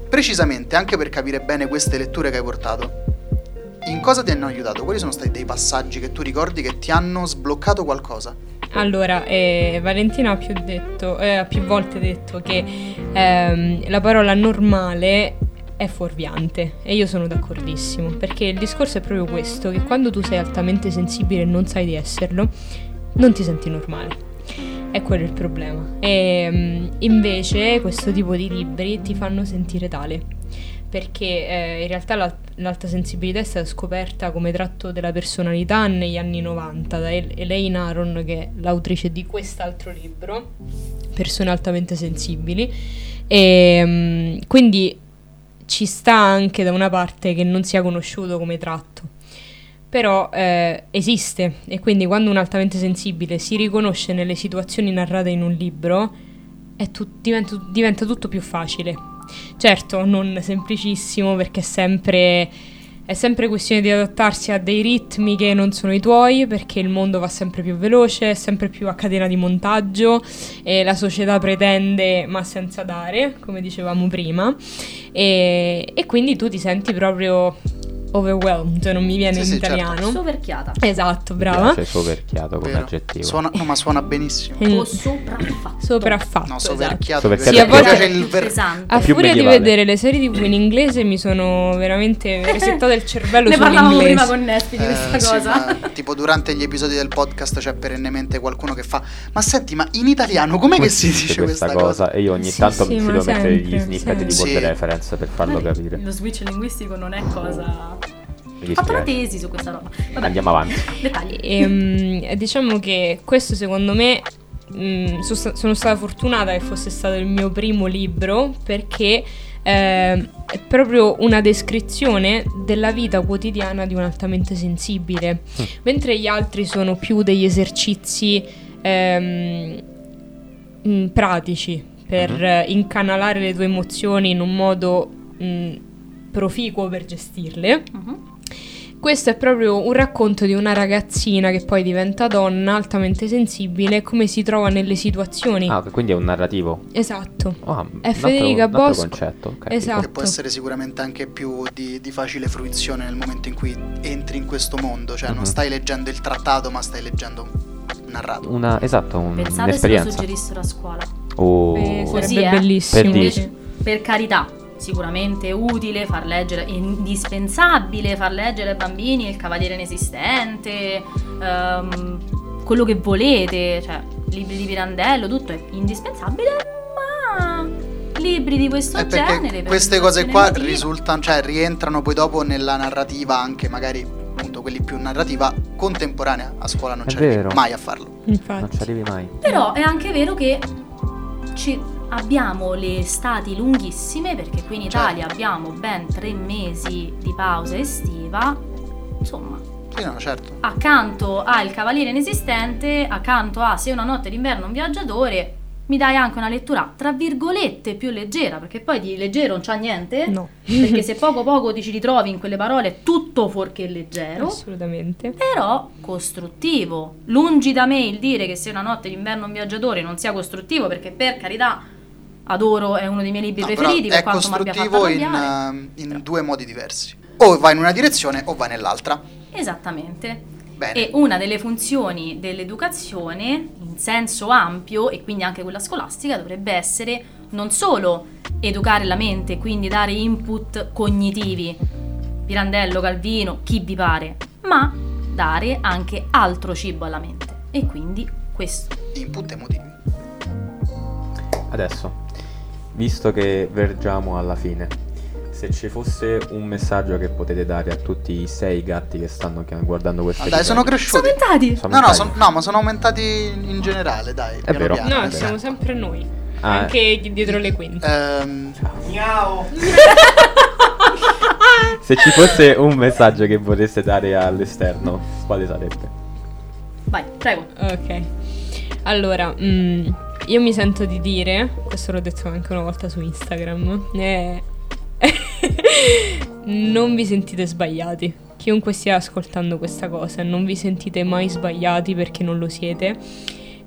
[SPEAKER 2] Precisamente, anche per capire bene queste letture che hai portato, in cosa ti hanno aiutato? Quali sono stati dei passaggi che tu ricordi che ti hanno sbloccato qualcosa?
[SPEAKER 3] Allora, eh, Valentina ha più, detto, eh, più volte detto che ehm, la parola normale è fuorviante e io sono d'accordissimo perché il discorso è proprio questo, che quando tu sei altamente sensibile e non sai di esserlo, non ti senti normale. È quello il problema. E mm, invece questo tipo di libri ti fanno sentire tale. Perché eh, in realtà la- l'alta sensibilità è stata scoperta come tratto della personalità negli anni 90 da El- Elaine Aron, che è l'autrice di quest'altro libro, Persone altamente sensibili. E mm, quindi ci sta anche da una parte che non sia conosciuto come tratto però eh, esiste e quindi quando un altamente sensibile si riconosce nelle situazioni narrate in un libro è tu- diventa, diventa tutto più facile. Certo, non semplicissimo perché è sempre, è sempre questione di adattarsi a dei ritmi che non sono i tuoi perché il mondo va sempre più veloce, è sempre più a catena di montaggio e la società pretende ma senza dare, come dicevamo prima, e, e quindi tu ti senti proprio overwhelmed, non mi viene
[SPEAKER 2] Sì,
[SPEAKER 3] in
[SPEAKER 2] sì, certo.
[SPEAKER 3] italiano.
[SPEAKER 4] Soverchiata.
[SPEAKER 3] Esatto,
[SPEAKER 1] mi
[SPEAKER 3] brava.
[SPEAKER 1] piace soverchiato come
[SPEAKER 2] Vero?
[SPEAKER 1] aggettivo.
[SPEAKER 2] Suona, no, ma suona benissimo.
[SPEAKER 3] Mm,
[SPEAKER 4] O sopraffatto.
[SPEAKER 3] Sopraffatto.
[SPEAKER 2] No,
[SPEAKER 3] esatto.
[SPEAKER 2] soverchiato.
[SPEAKER 1] Soverchiato
[SPEAKER 2] mi
[SPEAKER 3] Sì, a volte-
[SPEAKER 2] il ver-
[SPEAKER 4] Pesante.
[SPEAKER 3] A furia di
[SPEAKER 1] medievale.
[SPEAKER 3] vedere le serie TV in inglese mi sono veramente resettato il cervello
[SPEAKER 4] ne parlavamo
[SPEAKER 3] sull'inglese.
[SPEAKER 4] prima con Nespi di questa
[SPEAKER 2] Eh, sì,
[SPEAKER 4] cosa.
[SPEAKER 2] ma tipo durante gli episodi del podcast c'è perennemente qualcuno che fa Ma senti, ma in italiano com'è che si dice questa cosa?
[SPEAKER 1] E io ogni
[SPEAKER 3] Sì,
[SPEAKER 1] tanto
[SPEAKER 3] sì,
[SPEAKER 1] mi a mettere gli snippet di word reference per farlo capire.
[SPEAKER 4] Lo switch linguistico non è cosa. Ho fatto una tesi su questa roba. Vabbè,
[SPEAKER 1] Andiamo avanti.
[SPEAKER 4] dettagli.
[SPEAKER 3] E, diciamo che questo secondo me mm, so- sta- sono stata fortunata che fosse stato il mio primo libro perché eh, è proprio una descrizione della vita quotidiana di un altamente sensibile, mentre gli altri sono più degli esercizi ehm, mm, pratici per
[SPEAKER 1] Mhm.
[SPEAKER 3] eh, incanalare le tue emozioni in un modo mm, proficuo per gestirle.
[SPEAKER 4] Mhm.
[SPEAKER 3] Questo è proprio un racconto di una ragazzina che poi diventa donna altamente sensibile come si trova nelle situazioni.
[SPEAKER 1] Ah, quindi è un narrativo.
[SPEAKER 3] Esatto.
[SPEAKER 1] Ah,
[SPEAKER 3] È
[SPEAKER 1] un altro-
[SPEAKER 3] Federica
[SPEAKER 1] un altro
[SPEAKER 3] Bosco.
[SPEAKER 1] concetto. ok,
[SPEAKER 3] Esatto.
[SPEAKER 2] Che può essere sicuramente anche più di, di facile fruizione nel momento in cui entri in questo mondo. Cioè,
[SPEAKER 1] Mhm.
[SPEAKER 2] non stai leggendo il trattato, ma stai leggendo un narrato.
[SPEAKER 1] Una, esatto, un-
[SPEAKER 4] Pensate se lo
[SPEAKER 1] un'esperienza.
[SPEAKER 4] suggerissero a scuola.
[SPEAKER 1] Oh.
[SPEAKER 3] Eh,
[SPEAKER 4] Così,
[SPEAKER 3] sarebbe
[SPEAKER 4] eh.
[SPEAKER 3] bellissimo.
[SPEAKER 1] Per
[SPEAKER 3] sì.
[SPEAKER 4] Per carità, sicuramente utile far leggere, è indispensabile far leggere ai bambini il Cavaliere Inesistente, ehm, quello che volete, cioè libri di Pirandello, tutto è indispensabile, ma libri di questo
[SPEAKER 2] perché
[SPEAKER 4] genere. per
[SPEAKER 2] queste cose qua risultano, cioè rientrano poi dopo nella narrativa anche magari appunto quelli più narrativa contemporanea a scuola non ci arrivi mai a farlo.
[SPEAKER 1] Non ci
[SPEAKER 3] Infatti.
[SPEAKER 1] arrivi mai.
[SPEAKER 4] Però è anche vero che ci abbiamo le estati lunghissime, perché qui in Italia
[SPEAKER 2] Certo.
[SPEAKER 4] abbiamo ben tre mesi di pausa estiva. Insomma,
[SPEAKER 2] Sì, no, certo.
[SPEAKER 4] accanto al Cavaliere Inesistente, accanto a Se una notte d'inverno un viaggiatore, mi dai anche una lettura tra virgolette più leggera, perché poi di leggero non c'ha niente.
[SPEAKER 3] No.
[SPEAKER 4] Perché se poco poco ti ci ritrovi in quelle parole è tutto fuorché leggero.
[SPEAKER 3] Assolutamente.
[SPEAKER 4] Però costruttivo. Lungi da me il dire che se una notte d'inverno un viaggiatore non sia costruttivo, perché per carità adoro, è uno dei miei libri
[SPEAKER 2] No,
[SPEAKER 4] preferiti,
[SPEAKER 2] è
[SPEAKER 4] quanto mi abbia fatto
[SPEAKER 2] costruttivo in, eh, in due modi diversi. O va in una direzione o va nell'altra.
[SPEAKER 4] Esattamente.
[SPEAKER 2] Bene.
[SPEAKER 4] E una delle funzioni dell'educazione, in senso ampio, e quindi anche quella scolastica, dovrebbe essere non solo educare la mente, quindi dare input cognitivi, Pirandello, Calvino, chi vi pare, ma dare anche altro cibo alla mente. E quindi questo.
[SPEAKER 2] Input emotivi.
[SPEAKER 1] Adesso, visto che vergiamo alla fine, se ci fosse un messaggio che potete dare a tutti i sei gatti che stanno guardando questo
[SPEAKER 2] Ah, dai, sono cresciuti.
[SPEAKER 4] Sono aumentati!
[SPEAKER 1] Sono
[SPEAKER 2] No, no, son- no, ma sono aumentati in generale, dai. piano
[SPEAKER 1] vero.
[SPEAKER 2] piano,
[SPEAKER 3] No,
[SPEAKER 2] dai.
[SPEAKER 3] siamo sempre noi.
[SPEAKER 1] Ah,
[SPEAKER 3] Anche dietro le quinte.
[SPEAKER 2] Ehm,
[SPEAKER 1] Se ci fosse un messaggio che vorreste dare all'esterno, quale sarebbe?
[SPEAKER 4] Vai, prego.
[SPEAKER 3] Ok. Allora, mm, io mi sento di dire, questo l'ho detto anche una volta su Instagram, eh, non vi sentite sbagliati. Chiunque stia ascoltando questa cosa, non vi sentite mai sbagliati perché non lo siete.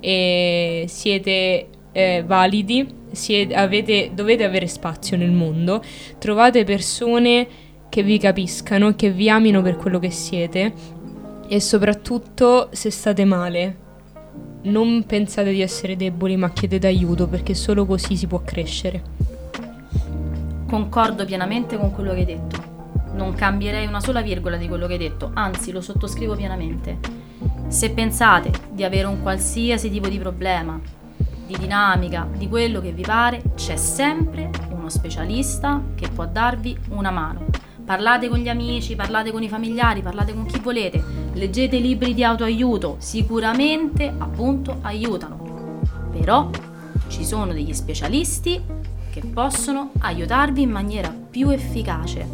[SPEAKER 3] E siete eh, validi, siete- avete- dovete avere spazio nel mondo. Trovate persone che vi capiscano, che vi amino per quello che siete e soprattutto se state male, non pensate di essere deboli, ma chiedete aiuto perché solo così si può crescere.
[SPEAKER 4] Concordo pienamente con quello che hai detto. Non cambierei una sola virgola di quello che hai detto, anzi lo sottoscrivo pienamente. Se pensate di avere un qualsiasi tipo di problema, di dinamica, di quello che vi pare, c'è sempre uno specialista che può darvi una mano. Parlate con gli amici, parlate con i familiari, parlate con chi volete, leggete libri di autoaiuto, sicuramente appunto aiutano. Però ci sono degli specialisti che possono aiutarvi in maniera più efficace.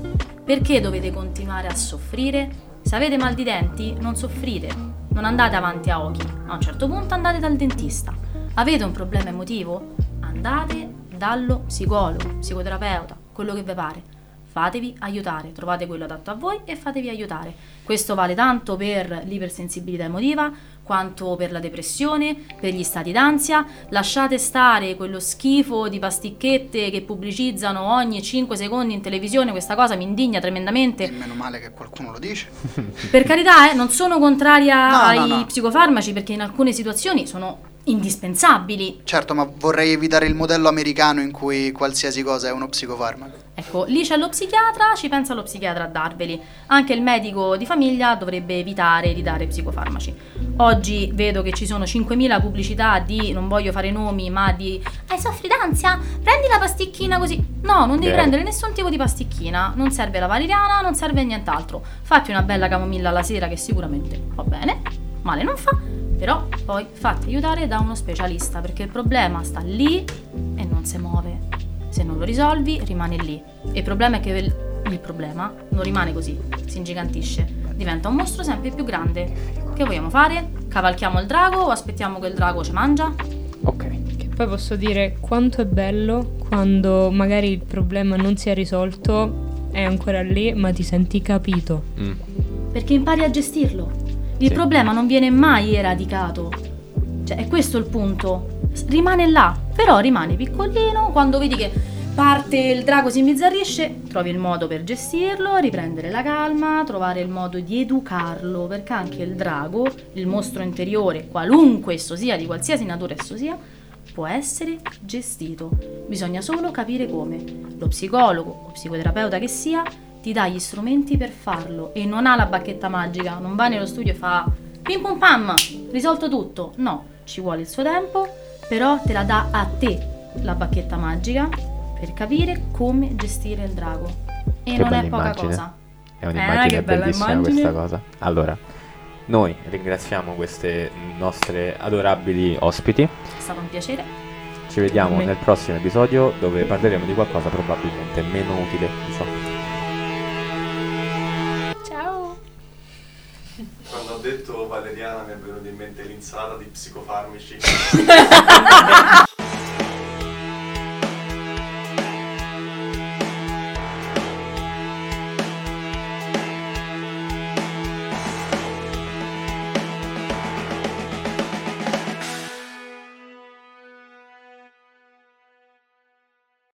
[SPEAKER 4] Perché dovete continuare a soffrire? Se avete mal di denti, non soffrite, non andate avanti a occhi. A un certo punto andate dal dentista. Avete un problema emotivo? Andate dallo psicologo, psicoterapeuta, quello che vi pare. Fatevi aiutare, trovate quello adatto a voi e fatevi aiutare. Questo vale tanto per l'ipersensibilità emotiva quanto per la depressione, per gli stati d'ansia. Lasciate stare quello schifo di pasticchette che pubblicizzano ogni 5 secondi in televisione, questa cosa mi indigna
[SPEAKER 2] e
[SPEAKER 4] tremendamente.
[SPEAKER 2] meno male che qualcuno lo dice.
[SPEAKER 4] Per carità, eh, non sono contraria
[SPEAKER 2] No,
[SPEAKER 4] ai
[SPEAKER 2] no, no.
[SPEAKER 4] psicofarmaci perché in alcune situazioni sono indispensabili.
[SPEAKER 2] Certo, ma vorrei evitare il modello americano in cui qualsiasi cosa è uno psicofarmaco.
[SPEAKER 4] Ecco, lì c'è lo psichiatra, ci pensa lo psichiatra a darveli. Anche il medico di famiglia dovrebbe evitare di dare psicofarmaci. Oggi vedo che ci sono 5.000 pubblicità di, non voglio fare nomi, ma di Hai soffri d'ansia? Prendi la pasticchina così. No, non devi
[SPEAKER 1] Vero.
[SPEAKER 4] prendere nessun tipo di pasticchina. Non serve la valeriana, non serve nient'altro. Fatti una bella camomilla alla sera che sicuramente va bene, male non fa. Però poi fatti aiutare da uno specialista perché il problema sta lì e non si muove. Se non lo risolvi, rimane lì. E il problema è che il, il problema non rimane così, si ingigantisce, diventa un mostro sempre più grande. Che vogliamo fare? Cavalchiamo il drago o aspettiamo che il drago ci mangia?
[SPEAKER 1] Ok.
[SPEAKER 3] Che poi posso dire quanto è bello quando magari il problema non si è risolto, è ancora lì, ma ti senti capito.
[SPEAKER 1] Mm.
[SPEAKER 4] Perché impari a gestirlo. Il
[SPEAKER 1] Sì.
[SPEAKER 4] problema non viene mai eradicato. Cioè, è questo il punto. Rimane là, però rimane piccolino. Quando vedi che parte il drago si imbizzarrisce, trovi il modo per gestirlo, riprendere la calma, trovare il modo di educarlo, perché anche il drago, il mostro interiore, qualunque esso sia, di qualsiasi natura esso sia, può essere gestito. Bisogna solo capire come. Lo psicologo o psicoterapeuta che sia ti dà gli strumenti per farlo e non ha la bacchetta magica, non va nello studio e fa pim pum pam, risolto tutto. No, ci vuole il suo tempo, però te la dà a te la bacchetta magica per capire come gestire il drago. E
[SPEAKER 1] Che
[SPEAKER 4] non è poca
[SPEAKER 1] immagine.
[SPEAKER 4] cosa.
[SPEAKER 1] È un'immagine
[SPEAKER 3] che bella
[SPEAKER 1] bellissima
[SPEAKER 3] immagine.
[SPEAKER 1] questa cosa. Allora, noi ringraziamo queste nostre adorabili ospiti.
[SPEAKER 4] È stato un piacere.
[SPEAKER 1] Ci vediamo nel prossimo episodio dove parleremo di qualcosa probabilmente meno utile di
[SPEAKER 6] detto valeriana mi è venuta in mente l'insalata di psicofarmici.